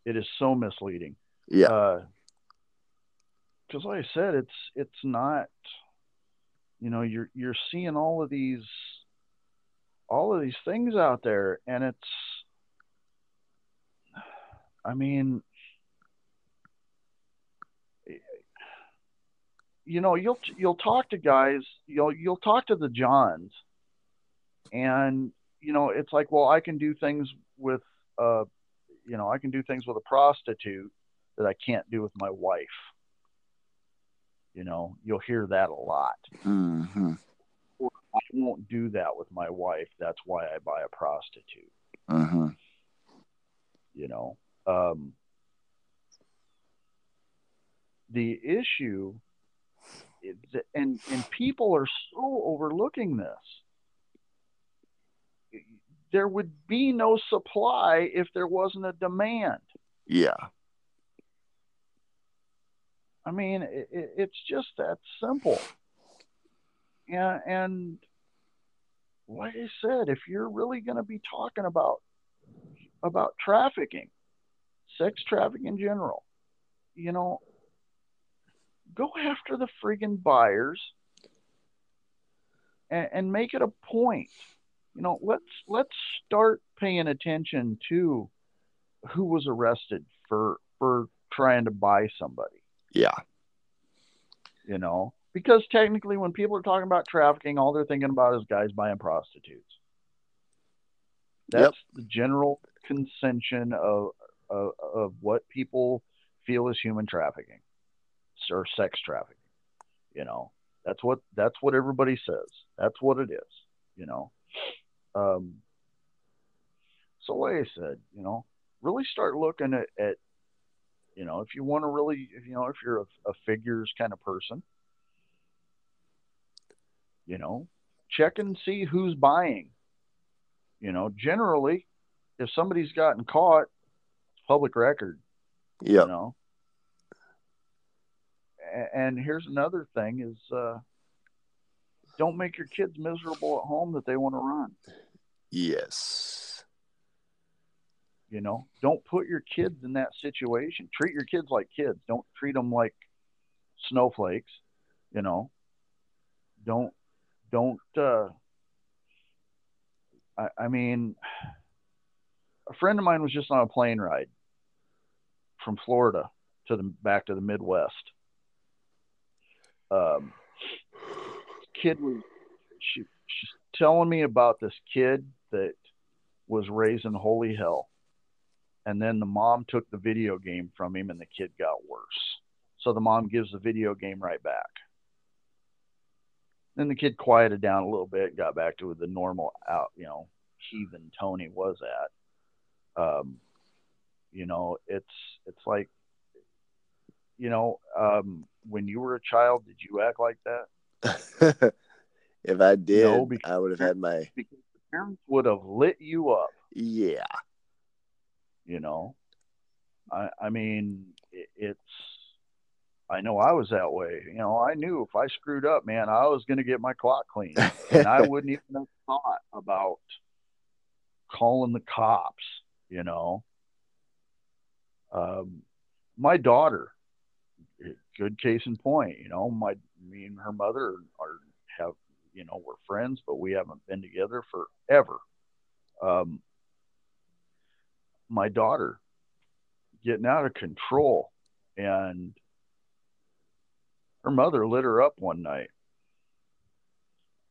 It is so misleading. Yeah. Uh, because like I said, it's it's not. You know, you're you're seeing all of these, all of these things out there, and it's. I mean, you know, you'll you'll talk to guys, you'll you'll talk to the Johns, and you know, it's like, well, I can do things with, uh, you know, I can do things with a prostitute that I can't do with my wife you know, you'll hear that a lot. Mm-hmm. I won't do that with my wife. That's why I buy a prostitute. Mm-hmm. You know, um, the issue and and people are so overlooking this there would be no supply if there wasn't a demand yeah i mean it, it's just that simple and and like i said if you're really going to be talking about about trafficking sex trafficking in general you know go after the friggin' buyers and, and make it a point. You know, let's let's start paying attention to who was arrested for for trying to buy somebody. Yeah. You know, because technically, when people are talking about trafficking, all they're thinking about is guys buying prostitutes. That's yep. the general consension of, of of what people feel is human trafficking or sex trafficking. You know, that's what that's what everybody says. That's what it is. You know. Um, so like I said, you know, really start looking at, at you know, if you want to really, if, you know, if you're a, a figures kind of person, you know, check and see who's buying. You know, generally, if somebody's gotten caught, public record. Yeah. You know, and here's another thing is uh, don't make your kids miserable at home that they want to run. Yes. You know, don't put your kids in that situation. Treat your kids like kids. Don't treat them like snowflakes. You know, don't don't. Uh, I, I mean, a friend of mine was just on a plane ride from Florida to the back to the Midwest um, kid was she she's telling me about this kid that was raised in holy hell and then the mom took the video game from him and the kid got worse so the mom gives the video game right back then the kid quieted down a little bit got back to the normal out you know heathen tone he was at um you know it's it's like you know um when you were a child, did you act like that? if I did, no, I would have had my because the parents would have lit you up. Yeah. You know, I I mean it, it's. I know I was that way. You know, I knew if I screwed up, man, I was going to get my clock cleaned, and I wouldn't even have thought about calling the cops. You know, um, my daughter good case in point. You know, my me and her mother are have you know we're friends, but we haven't been together forever. Um, my daughter getting out of control, and her mother lit her up one night,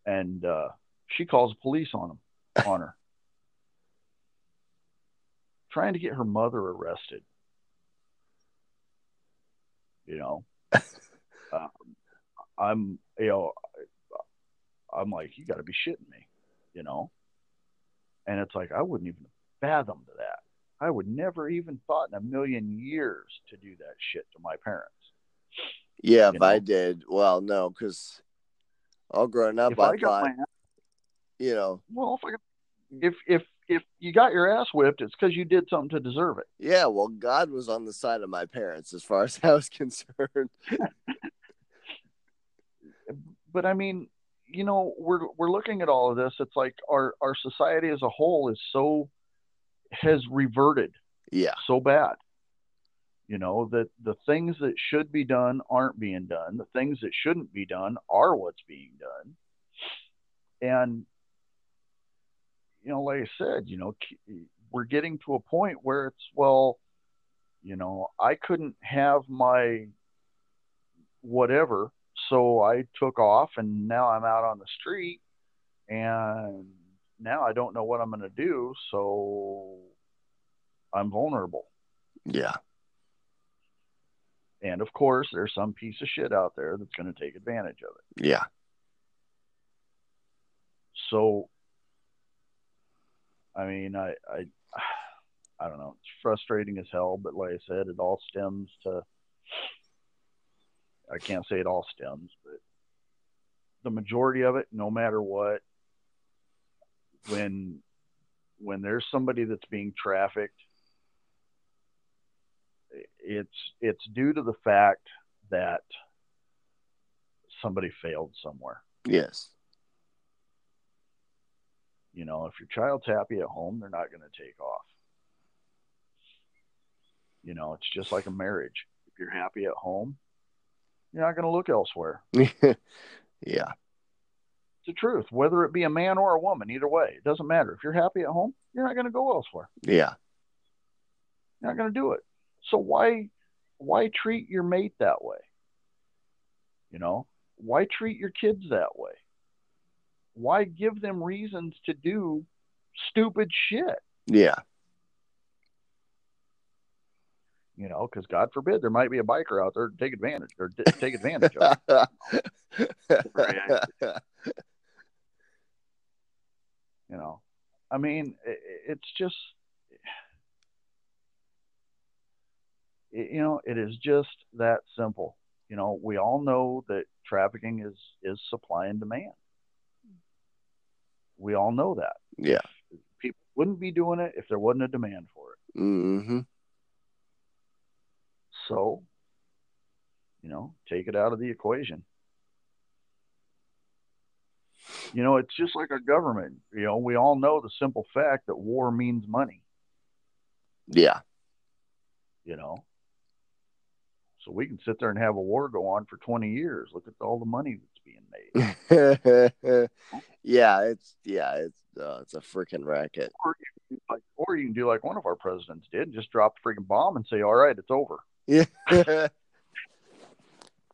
and uh, she calls the police on him on her, trying to get her mother arrested. You know, um, I'm, you know, I'm like, you got to be shitting me, you know? And it's like, I wouldn't even fathom that. I would never even thought in a million years to do that shit to my parents. Yeah, if know? I did, well, no, because all growing up, if I, I thought, my, you know, well, if I, if if if you got your ass whipped, it's because you did something to deserve it. Yeah, well, God was on the side of my parents as far as I was concerned. but I mean, you know, we're we're looking at all of this. It's like our our society as a whole is so has reverted. Yeah. So bad. You know, that the things that should be done aren't being done. The things that shouldn't be done are what's being done. And you know, like I said, you know, we're getting to a point where it's well, you know, I couldn't have my whatever, so I took off, and now I'm out on the street, and now I don't know what I'm going to do, so I'm vulnerable. Yeah. And of course, there's some piece of shit out there that's going to take advantage of it. Yeah. So I mean, I, I, I don't know. It's frustrating as hell, but like I said, it all stems to I can't say it all stems, but the majority of it, no matter what, when when there's somebody that's being trafficked, it's it's due to the fact that somebody failed somewhere. Yes. You know, if your child's happy at home, they're not going to take off. You know, it's just like a marriage. If you're happy at home, you're not going to look elsewhere. yeah. It's the truth. Whether it be a man or a woman, either way, it doesn't matter. If you're happy at home, you're not going to go elsewhere. Yeah. You're not going to do it. So why why treat your mate that way? You know, why treat your kids that way? Why give them reasons to do stupid shit? Yeah. You know, because God forbid there might be a biker out there to take advantage or d- take advantage of. It. you know, I mean, it, it's just, it, you know, it is just that simple. You know, we all know that trafficking is is supply and demand. We all know that. Yeah. People wouldn't be doing it if there wasn't a demand for it. Mm-hmm. So, you know, take it out of the equation. You know, it's just like our government. You know, we all know the simple fact that war means money. Yeah. You know, so we can sit there and have a war go on for 20 years. Look at all the money that's being made. yeah, it's yeah, it's uh, it's a freaking racket. Or you, like, or you can do like one of our presidents did, just drop the freaking bomb and say, "All right, it's over." Yeah.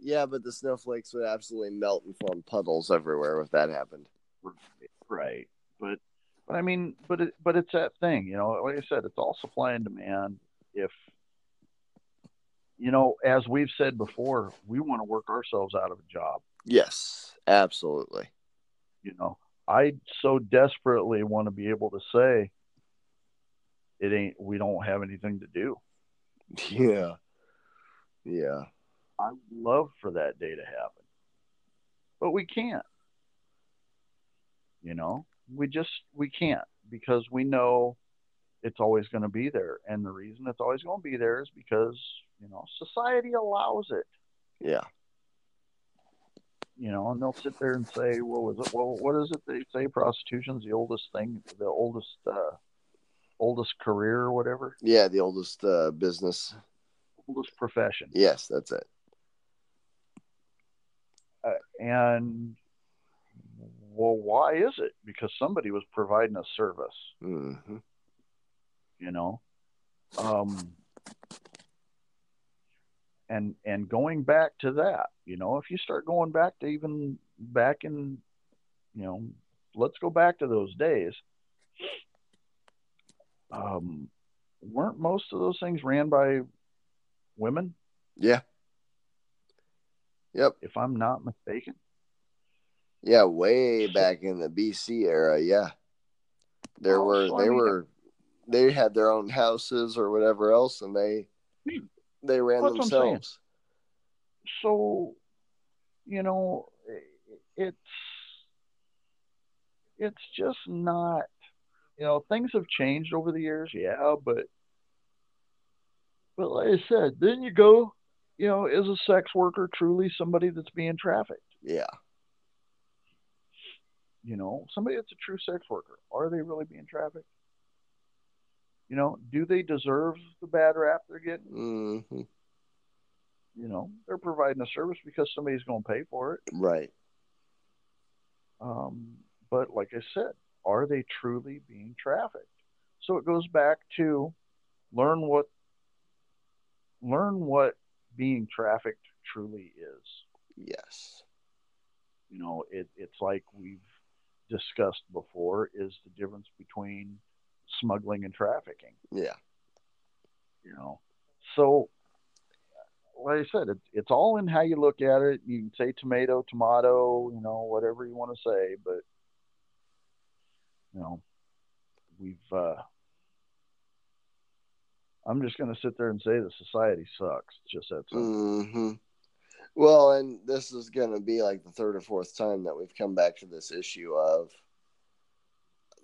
yeah, but the snowflakes would absolutely melt and form puddles everywhere if that happened. Right, but but I mean, but it, but it's that thing, you know. Like I said, it's all supply and demand. If you know, as we've said before, we want to work ourselves out of a job. Yes, absolutely. You know, I so desperately want to be able to say it ain't we don't have anything to do. Yeah. Yeah. I would love for that day to happen. But we can't. You know, we just we can't because we know it's always going to be there. And the reason it's always going to be there is because you know, society allows it. Yeah. You know, and they'll sit there and say, "What was it? Well, what is it they say? Prostitution's the oldest thing, the oldest, uh, oldest career or whatever." Yeah, the oldest uh, business, oldest profession. Yes, that's it. And well, why is it? Because somebody was providing a service. Mm-hmm. You know, um, and and going back to that you know if you start going back to even back in you know let's go back to those days um weren't most of those things ran by women yeah yep if i'm not mistaken yeah way back in the bc era yeah there oh, were so they I mean, were they had their own houses or whatever else and they hmm. they ran themselves. So, you know, it's it's just not. You know, things have changed over the years, yeah, but but like I said, then you go, you know, is a sex worker truly somebody that's being trafficked? Yeah. You know, somebody that's a true sex worker, are they really being trafficked? You know, do they deserve the bad rap they're getting? Mm-hmm. You know, they're providing a service because somebody's going to pay for it. Right. Um, but like I said, are they truly being trafficked? So it goes back to learn what learn what being trafficked truly is. Yes. You know, it, it's like we've discussed before is the difference between smuggling and trafficking. Yeah. You know, so like I said, it, it's all in how you look at it. You can say tomato, tomato, you know, whatever you want to say, but you know, we've. uh I'm just going to sit there and say the society sucks. It's just that simple. Mm-hmm. Well, and this is going to be like the third or fourth time that we've come back to this issue of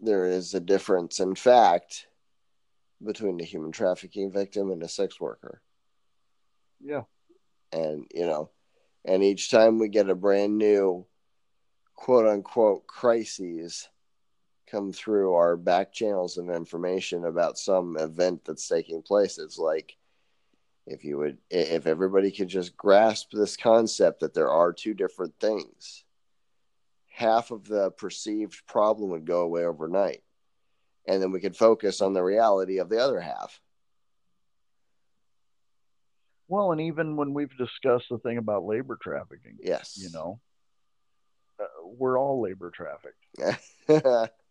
there is a difference in fact between a human trafficking victim and a sex worker. Yeah. And, you know, and each time we get a brand new quote unquote crises come through our back channels of information about some event that's taking place, it's like, if you would if everybody could just grasp this concept that there are two different things half of the perceived problem would go away overnight. And then we could focus on the reality of the other half. Well and even when we've discussed the thing about labor trafficking yes. you know uh, we're all labor trafficked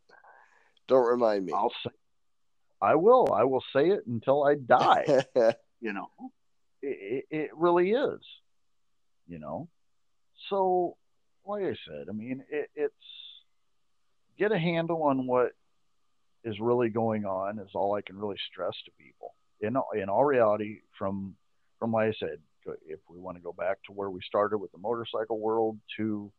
don't remind me. I'll say i will. I will say it until i die. You know it, it really is you know. So like i said i mean it, it's get a handle on what is really going on is all i can really stress to people. In in all reality from from like i said if we want to go back to where we started with the motorcycle world to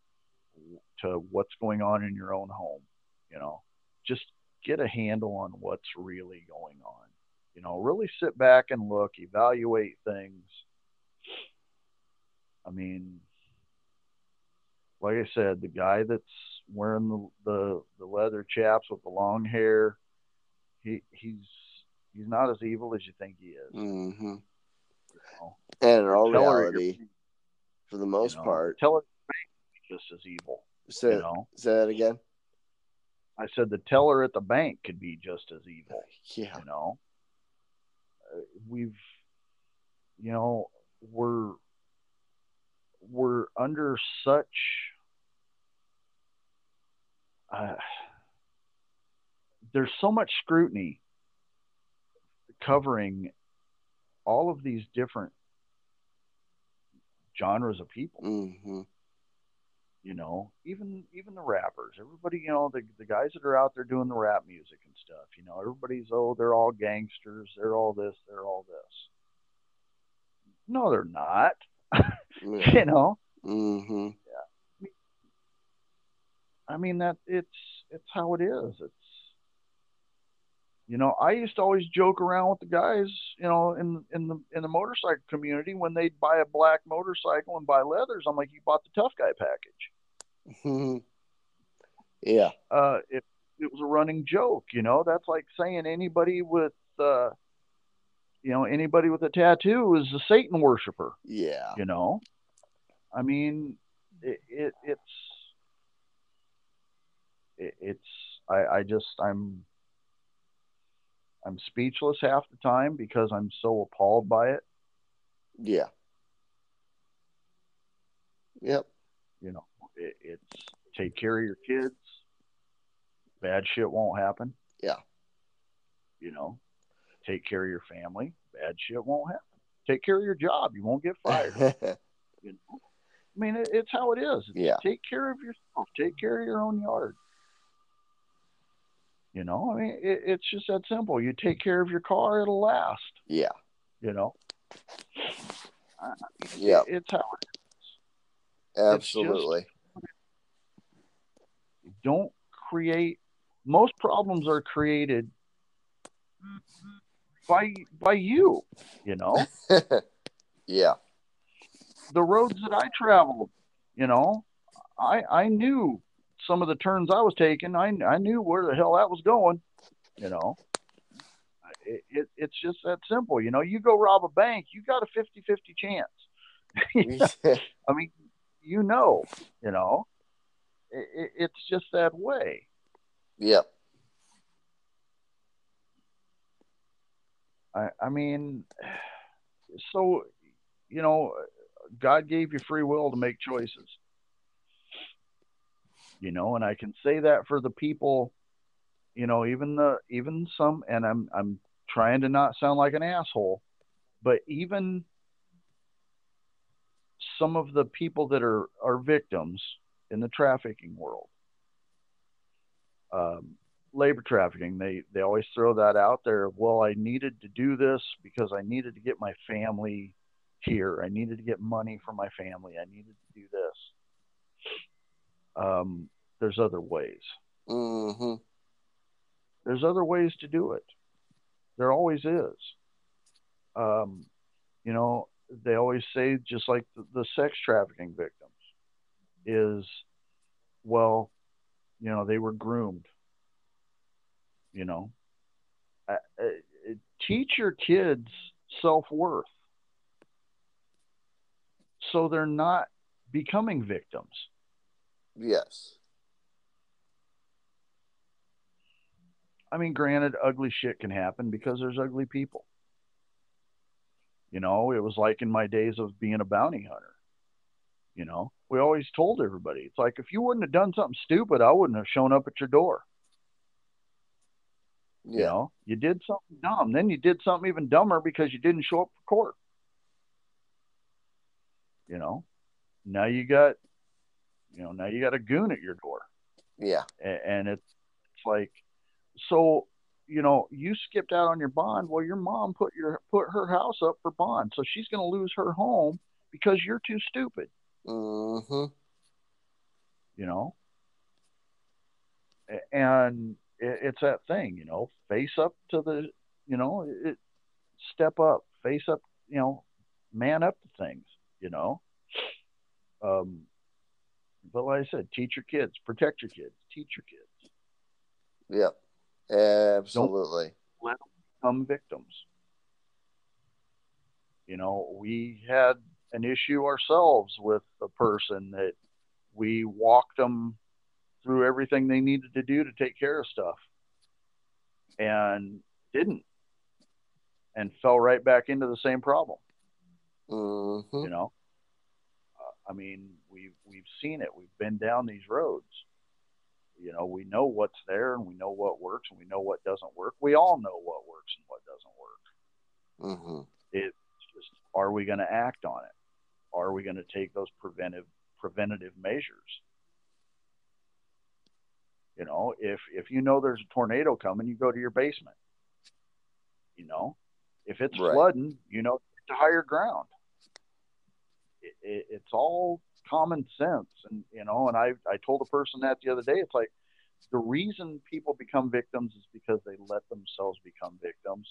to what's going on in your own home you know. Just get a handle on what's really going on you know, really sit back and look, evaluate things. I mean, like I said, the guy that's wearing the the, the leather chaps with the long hair, he he's he's not as evil as you think he is. Mm-hmm. You know? And in all reality, for the most you know, part, tell it just as evil. Say, you know? say that again. I said the teller at the bank could be just as evil. Yeah. You know, we've you know we're we're under such uh, there's so much scrutiny covering all of these different genres of people. Mm-hmm. You know, even even the rappers, everybody, you know, the the guys that are out there doing the rap music and stuff. You know, everybody's oh, they're all gangsters, they're all this, they're all this. No, they're not. Yeah. you know. Mm-hmm. Yeah. I mean that it's it's how it is. It's you know, I used to always joke around with the guys, you know, in in the in the motorcycle community when they'd buy a black motorcycle and buy leathers. I'm like, you bought the tough guy package. Mm-hmm. Yeah. Uh, it it was a running joke, you know. That's like saying anybody with uh, you know, anybody with a tattoo is a Satan worshiper. Yeah. You know, I mean, it, it it's it, it's I I just I'm I'm speechless half the time because I'm so appalled by it. Yeah. Yep. You know, it, it's take care of your kids. Bad shit won't happen. Yeah. You know, take care of your family. Bad shit won't happen. Take care of your job. You won't get fired. you know? I mean, it, it's how it is. It's Yeah. Take care of yourself. Take care of your own yard. You know, I mean, it, it's just that simple. You take care of your car, it'll last. yeah. You know, Yeah. it's how it Absolutely. Don't create most problems are created by by you you know? Yeah. the roads that i traveled you know i i knew some of the turns i was taking. I i knew where the hell that was going you know? It, it, it's just that simple you know? You go rob a bank you got a 50 50 chance. I mean you know you know it, it, it's just that way yep. I, I mean, so, you know, God gave you free will to make choices. You know, and I can say that for the people, you know, even the even some and I'm I'm trying to not sound like an asshole, but even some of the people that are are victims in the trafficking world. Um, labor trafficking they they always throw that out there well i needed to do this because i needed to get my family here. I needed to get money for my family. I needed to do this. Um, there's other ways. Mm-hmm. There's other ways to do it. There always is. Um, you know, they always say, just like the, the sex trafficking victims, is, well, you know, they were groomed. You know, uh, uh, teach your kids self worth so they're not becoming victims. Yes. I mean, granted, ugly shit can happen because there's ugly people. You know, it was like in my days of being a bounty hunter. You know, we always told everybody, it's like if you wouldn't have done something stupid, I wouldn't have shown up at your door. Yeah. You know, you did something dumb, then you did something even dumber because you didn't show up for court. You know, now you got, you know, now you got a goon at your door. Yeah. and it's, it's like so you know you skipped out on your bond well your mom put your put her house up for bond so she's going to lose her home because you're too stupid Mm-hmm. you know and it's that thing you know face up to the you know it, step up face up you know man up to things you know um but like i said teach your kids protect your kids teach your kids Yep. Absolutely. Don't Let them become victims. You know, we had an issue ourselves with a person that we walked them through everything they needed to do to take care of stuff and didn't and fell right back into the same problem. Mm-hmm. you know? Uh, i mean we've we've seen it. We've been down these roads. You know we know what's there and we know what works and we know what doesn't work. We all know what works and what doesn't work. Mm-hmm. it's just are we going to act on it are we going to take those preventive preventative measures? You know if if you know there's a tornado coming you go to your basement. You know if it's Right. flooding you know to higher ground. It, it, it's all common sense and you know and i i told a person that the other day it's like the reason people become victims is because they let themselves become victims.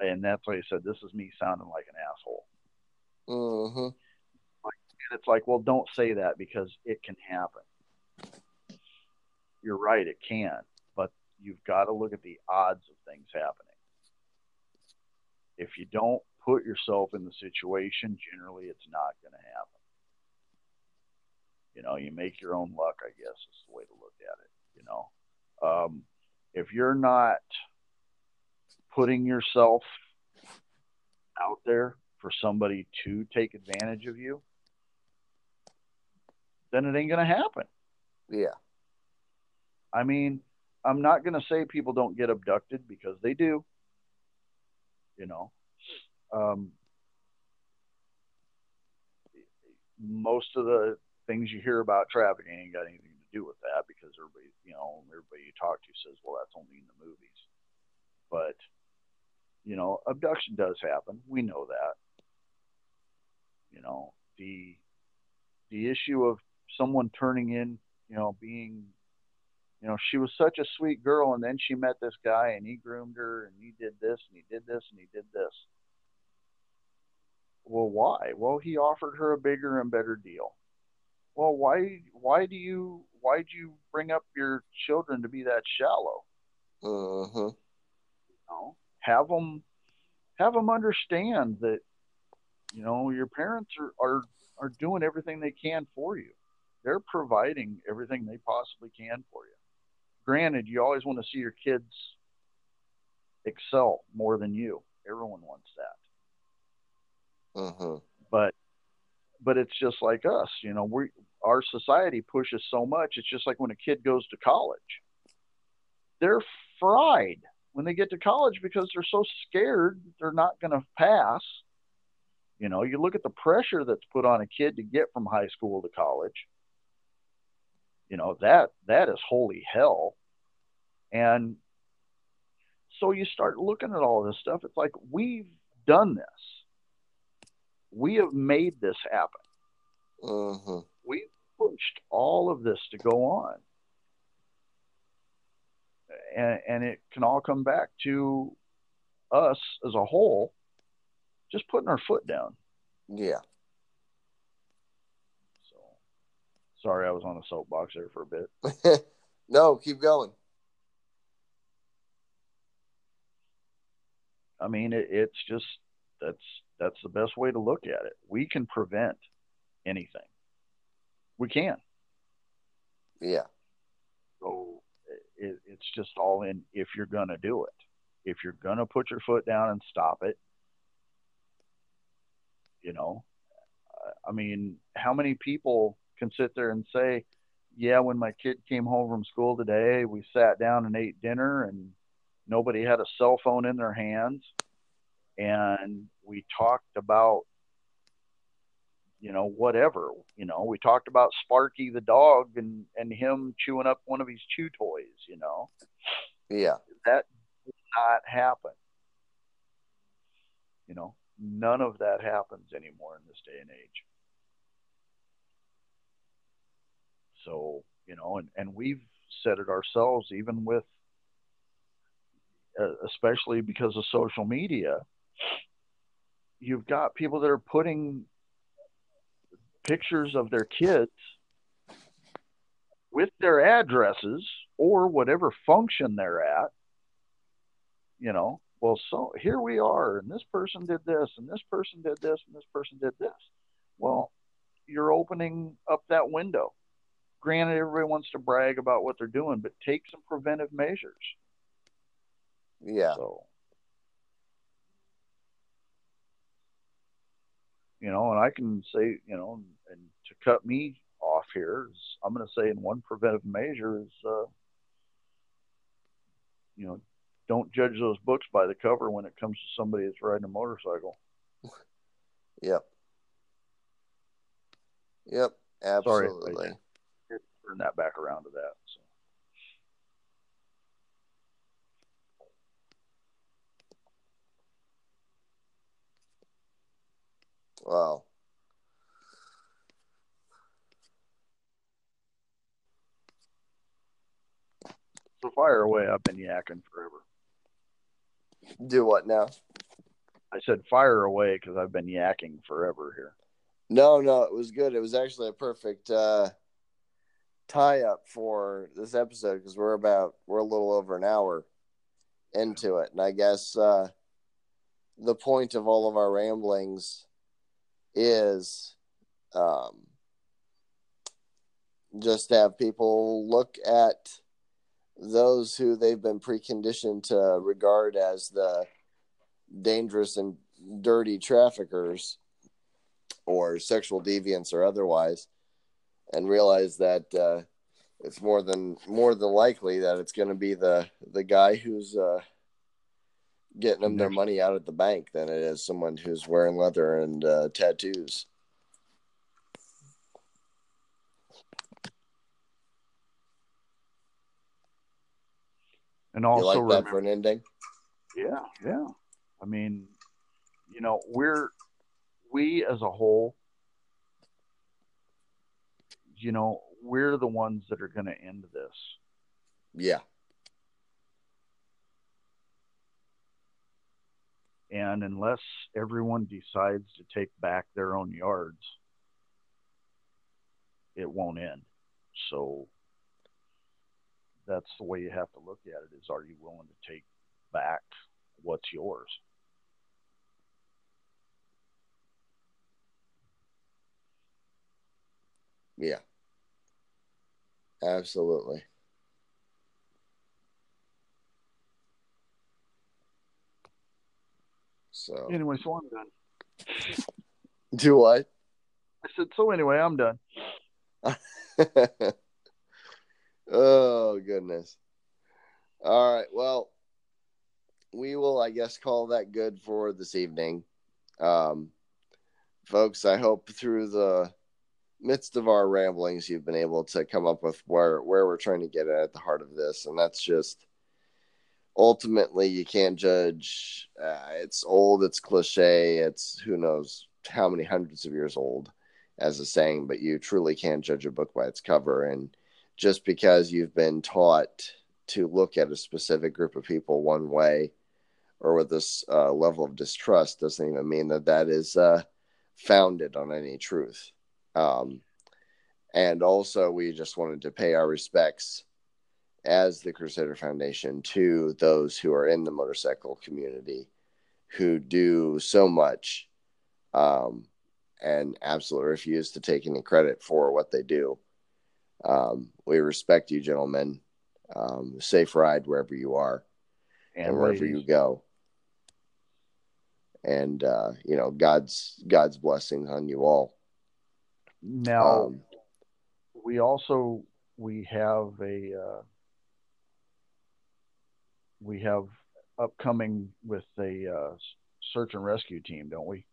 And that's why i said this is me sounding like an asshole. Mm-hmm. And it's like, well, don't say that because it can happen. You're right, it can, but you've got to look at the odds of things happening. If you don't put yourself in the situation, generally it's not going to happen. You know, you make your own luck, I guess is the way to look at it. You know, um, if you're not putting yourself out there for somebody to take advantage of you, then it ain't going to happen. Yeah. I mean, I'm not going to say people don't get abducted because they do. You know, um, most of the things you hear about trafficking ain't got anything to do with that because everybody, you know, everybody you talk to says, well, that's only in the movies. But, you know, abduction does happen. We know that. You know, the the issue of someone turning in, you know, being you know, she was such a sweet girl, and then she met this guy, and he groomed her, and he did this, and he did this, and he did this. Well, why? Well, he offered her a bigger and better deal. Well, why? Why do you? Why would you bring up your children to be that shallow? Mm-hmm. You know, have them, have them understand that, you know, your parents are are are doing everything they can for you. They're providing everything they possibly can for you granted, you always want to see your kids excel more than you. Everyone wants that. Mm-hmm. But but it's just like us, you know, we our society pushes so much. It's just like when a kid goes to college. They're fried when they get to college because they're so scared they're not going to pass. You know, you look at the pressure that's put on a kid to get from high school to college you know that that is holy hell and so you start looking at all this stuff it's like we've done this we have made this happen. Mm-hmm. We pushed all of this to go on. And, and it can all come back to us as a whole just putting our foot down. Yeah. So sorry I was on a soapbox there for a bit. no, keep going. I mean, it, it's just that's that's the best way to look at it. We can prevent anything. We can. Yeah. So it, it's just all in if you're going to do it. If you're going to put your foot down and stop it, you know, I mean, how many people can sit there and say, yeah, when my kid came home from school today, we sat down and ate dinner and nobody had a cell phone in their hands. And we talked about you know whatever you know we talked about sparky the dog and and him chewing up one of his chew toys you know. Yeah. That did not happen. You know none of that happens anymore in this day and age so you know and and we've said it ourselves even with uh, especially because of social media you've got people that are putting pictures of their kids with their addresses or whatever function they're at you know well so here we are and this person did this and this person did this and this person did this. Well you're opening up that window granted everybody wants to brag about what they're doing but take some preventive measures yeah so you know, and I can say, you know, and to cut me off here is I'm going to say in one preventive measure is, uh, you know, don't judge those books by the cover when it comes to somebody that's riding a motorcycle. Yep. Yep. Absolutely. Sorry, turn that back around to that. So. Wow. So fire away. I've been yakking forever. Do what now? I said fire away because I've been yakking forever here. No, no, it was good. It was actually a perfect uh, tie up for this episode because we're about we're a little over an hour into it, and I guess uh, the point of all of our ramblings is um, just to have people look at those who they've been preconditioned to regard as the dangerous and dirty traffickers or sexual deviants or otherwise and realize that uh, it's more than more than likely that it's going to be the the guy who's uh, getting them their money out at the bank than it is someone who's wearing leather and uh, tattoos. And also, you like remember, that for an ending? Yeah, yeah. I mean, you know, we're we as a whole, you know, we're the ones that are going to end this. Yeah. And unless everyone decides to take back their own yards, it won't end. So that's the way you have to look at it is are you willing to take back what's yours? Yeah. Absolutely. So anyway, so I'm done. Do what? I said so. Anyway, I'm done. oh goodness. All right. Well, we will, I guess, call that good for this evening. Um, folks, I hope through the midst of our ramblings, you've been able to come up with where where we're trying to get at, the heart of this, and that's just ultimately you can't judge. Uh, it's old, it's cliche, it's who knows how many hundreds of years old as a saying, but you truly can't judge a book by its cover. And just because you've been taught to look at a specific group of people one way or with this uh, level of distrust doesn't even mean that that is uh, founded on any truth. Um, and also, we just wanted to pay our respects as the Crusader Foundation to those who are in the motorcycle community who do so much um, and absolutely refuse to take any credit for what they do. Um, we respect you, gentlemen. Um, safe ride wherever you are and, and wherever you go. And uh, you know, God's God's blessings on you all. Now, um, we also we have a uh, we have upcoming with a uh, search and rescue team, don't we?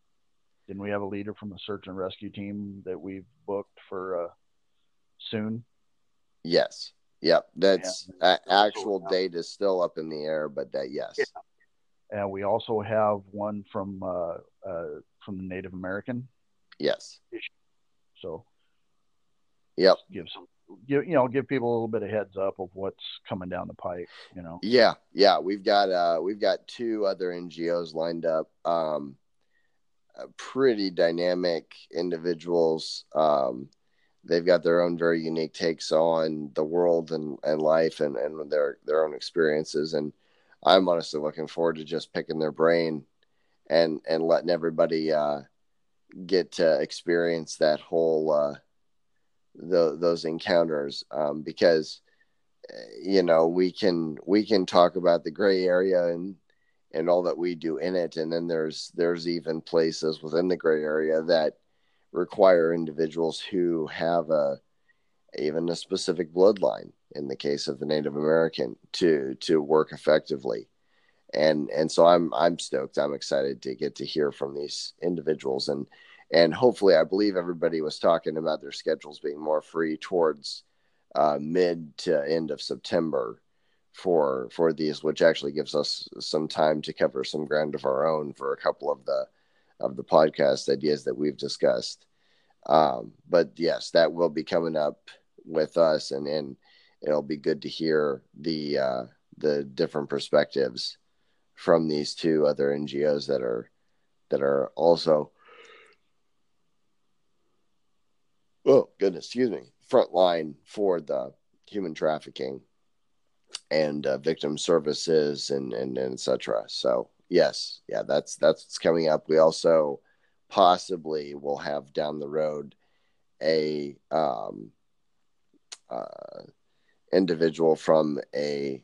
Didn't we have a leader from the search and rescue team that we've booked for uh, soon? Yes. Yep. That's yeah. actual date is still up in the air, but that yes. Yeah. And we also have one from uh, uh, from the Native American. Yes. So. Yep. Give some give you know give people a little bit of heads up of what's coming down the pipe you know yeah yeah we've got uh we've got two other ngos lined up um pretty dynamic individuals um they've got their own very unique takes on the world and and life and and their their own experiences and i'm honestly looking forward to just picking their brain and and letting everybody uh get to experience that whole uh the, those encounters um, because you know we can we can talk about the gray area and and all that we do in it. And then there's there's even places within the gray area that require individuals who have a even a specific bloodline in the case of the native american to to work effectively and and so i'm i'm stoked i'm excited to get to hear from these individuals and and hopefully, I believe everybody was talking about their schedules being more free towards uh, mid to end of September for for these, which actually gives us some time to cover some ground of our own for a couple of the of the podcast ideas that we've discussed. Um, but yes, that will be coming up with us, and and it'll be good to hear the uh, the different perspectives from these two other NGOs that are that are also oh goodness, excuse me, front line for the human trafficking and uh, victim services and and, and etc. So yes, yeah, that's that's coming up. We also possibly will have down the road a um, uh, individual from a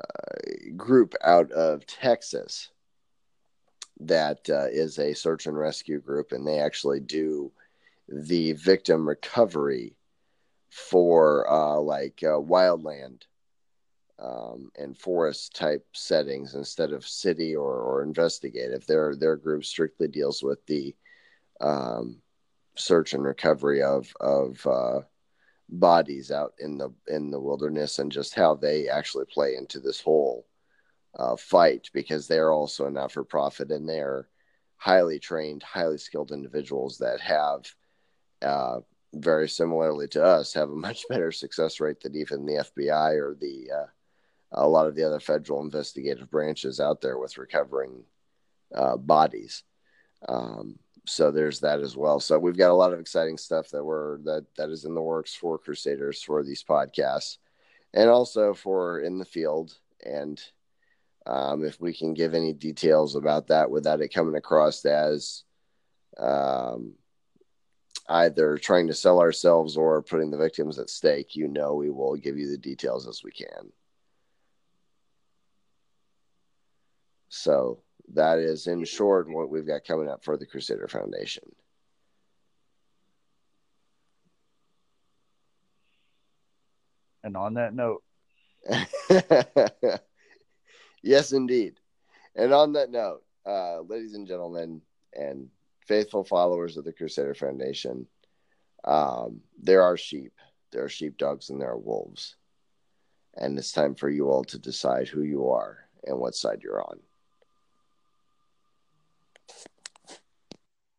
uh, group out of Texas that uh, is a search and rescue group, and they actually do the victim recovery for uh, like uh, wildland um, and forest type settings instead of city or, or investigative. Their their group strictly deals with the um, search and recovery of of uh, bodies out in the in the wilderness and just how they actually play into this whole uh, fight because they're also a not for profit and they're highly trained, highly skilled individuals that have uh, very similarly to us, have a much better success rate than even the FBI or the uh, a lot of the other federal investigative branches out there with recovering uh, bodies. Um, so there's that as well. So we've got a lot of exciting stuff that we're that that is in the works for Crusaders for these podcasts, and also for in the field. And um, if we can give any details about that without it coming across as um, either trying to sell ourselves or putting the victims at stake, you know we will give you the details as we can. So that is, in short, what we've got coming up for the Crusader Foundation. And on that note, yes, indeed. And on that note, uh, ladies and gentlemen, and faithful followers of the Crusader Foundation, um, there are sheep, there are sheepdogs, and there are wolves. And it's time for you all to decide who you are and what side you're on.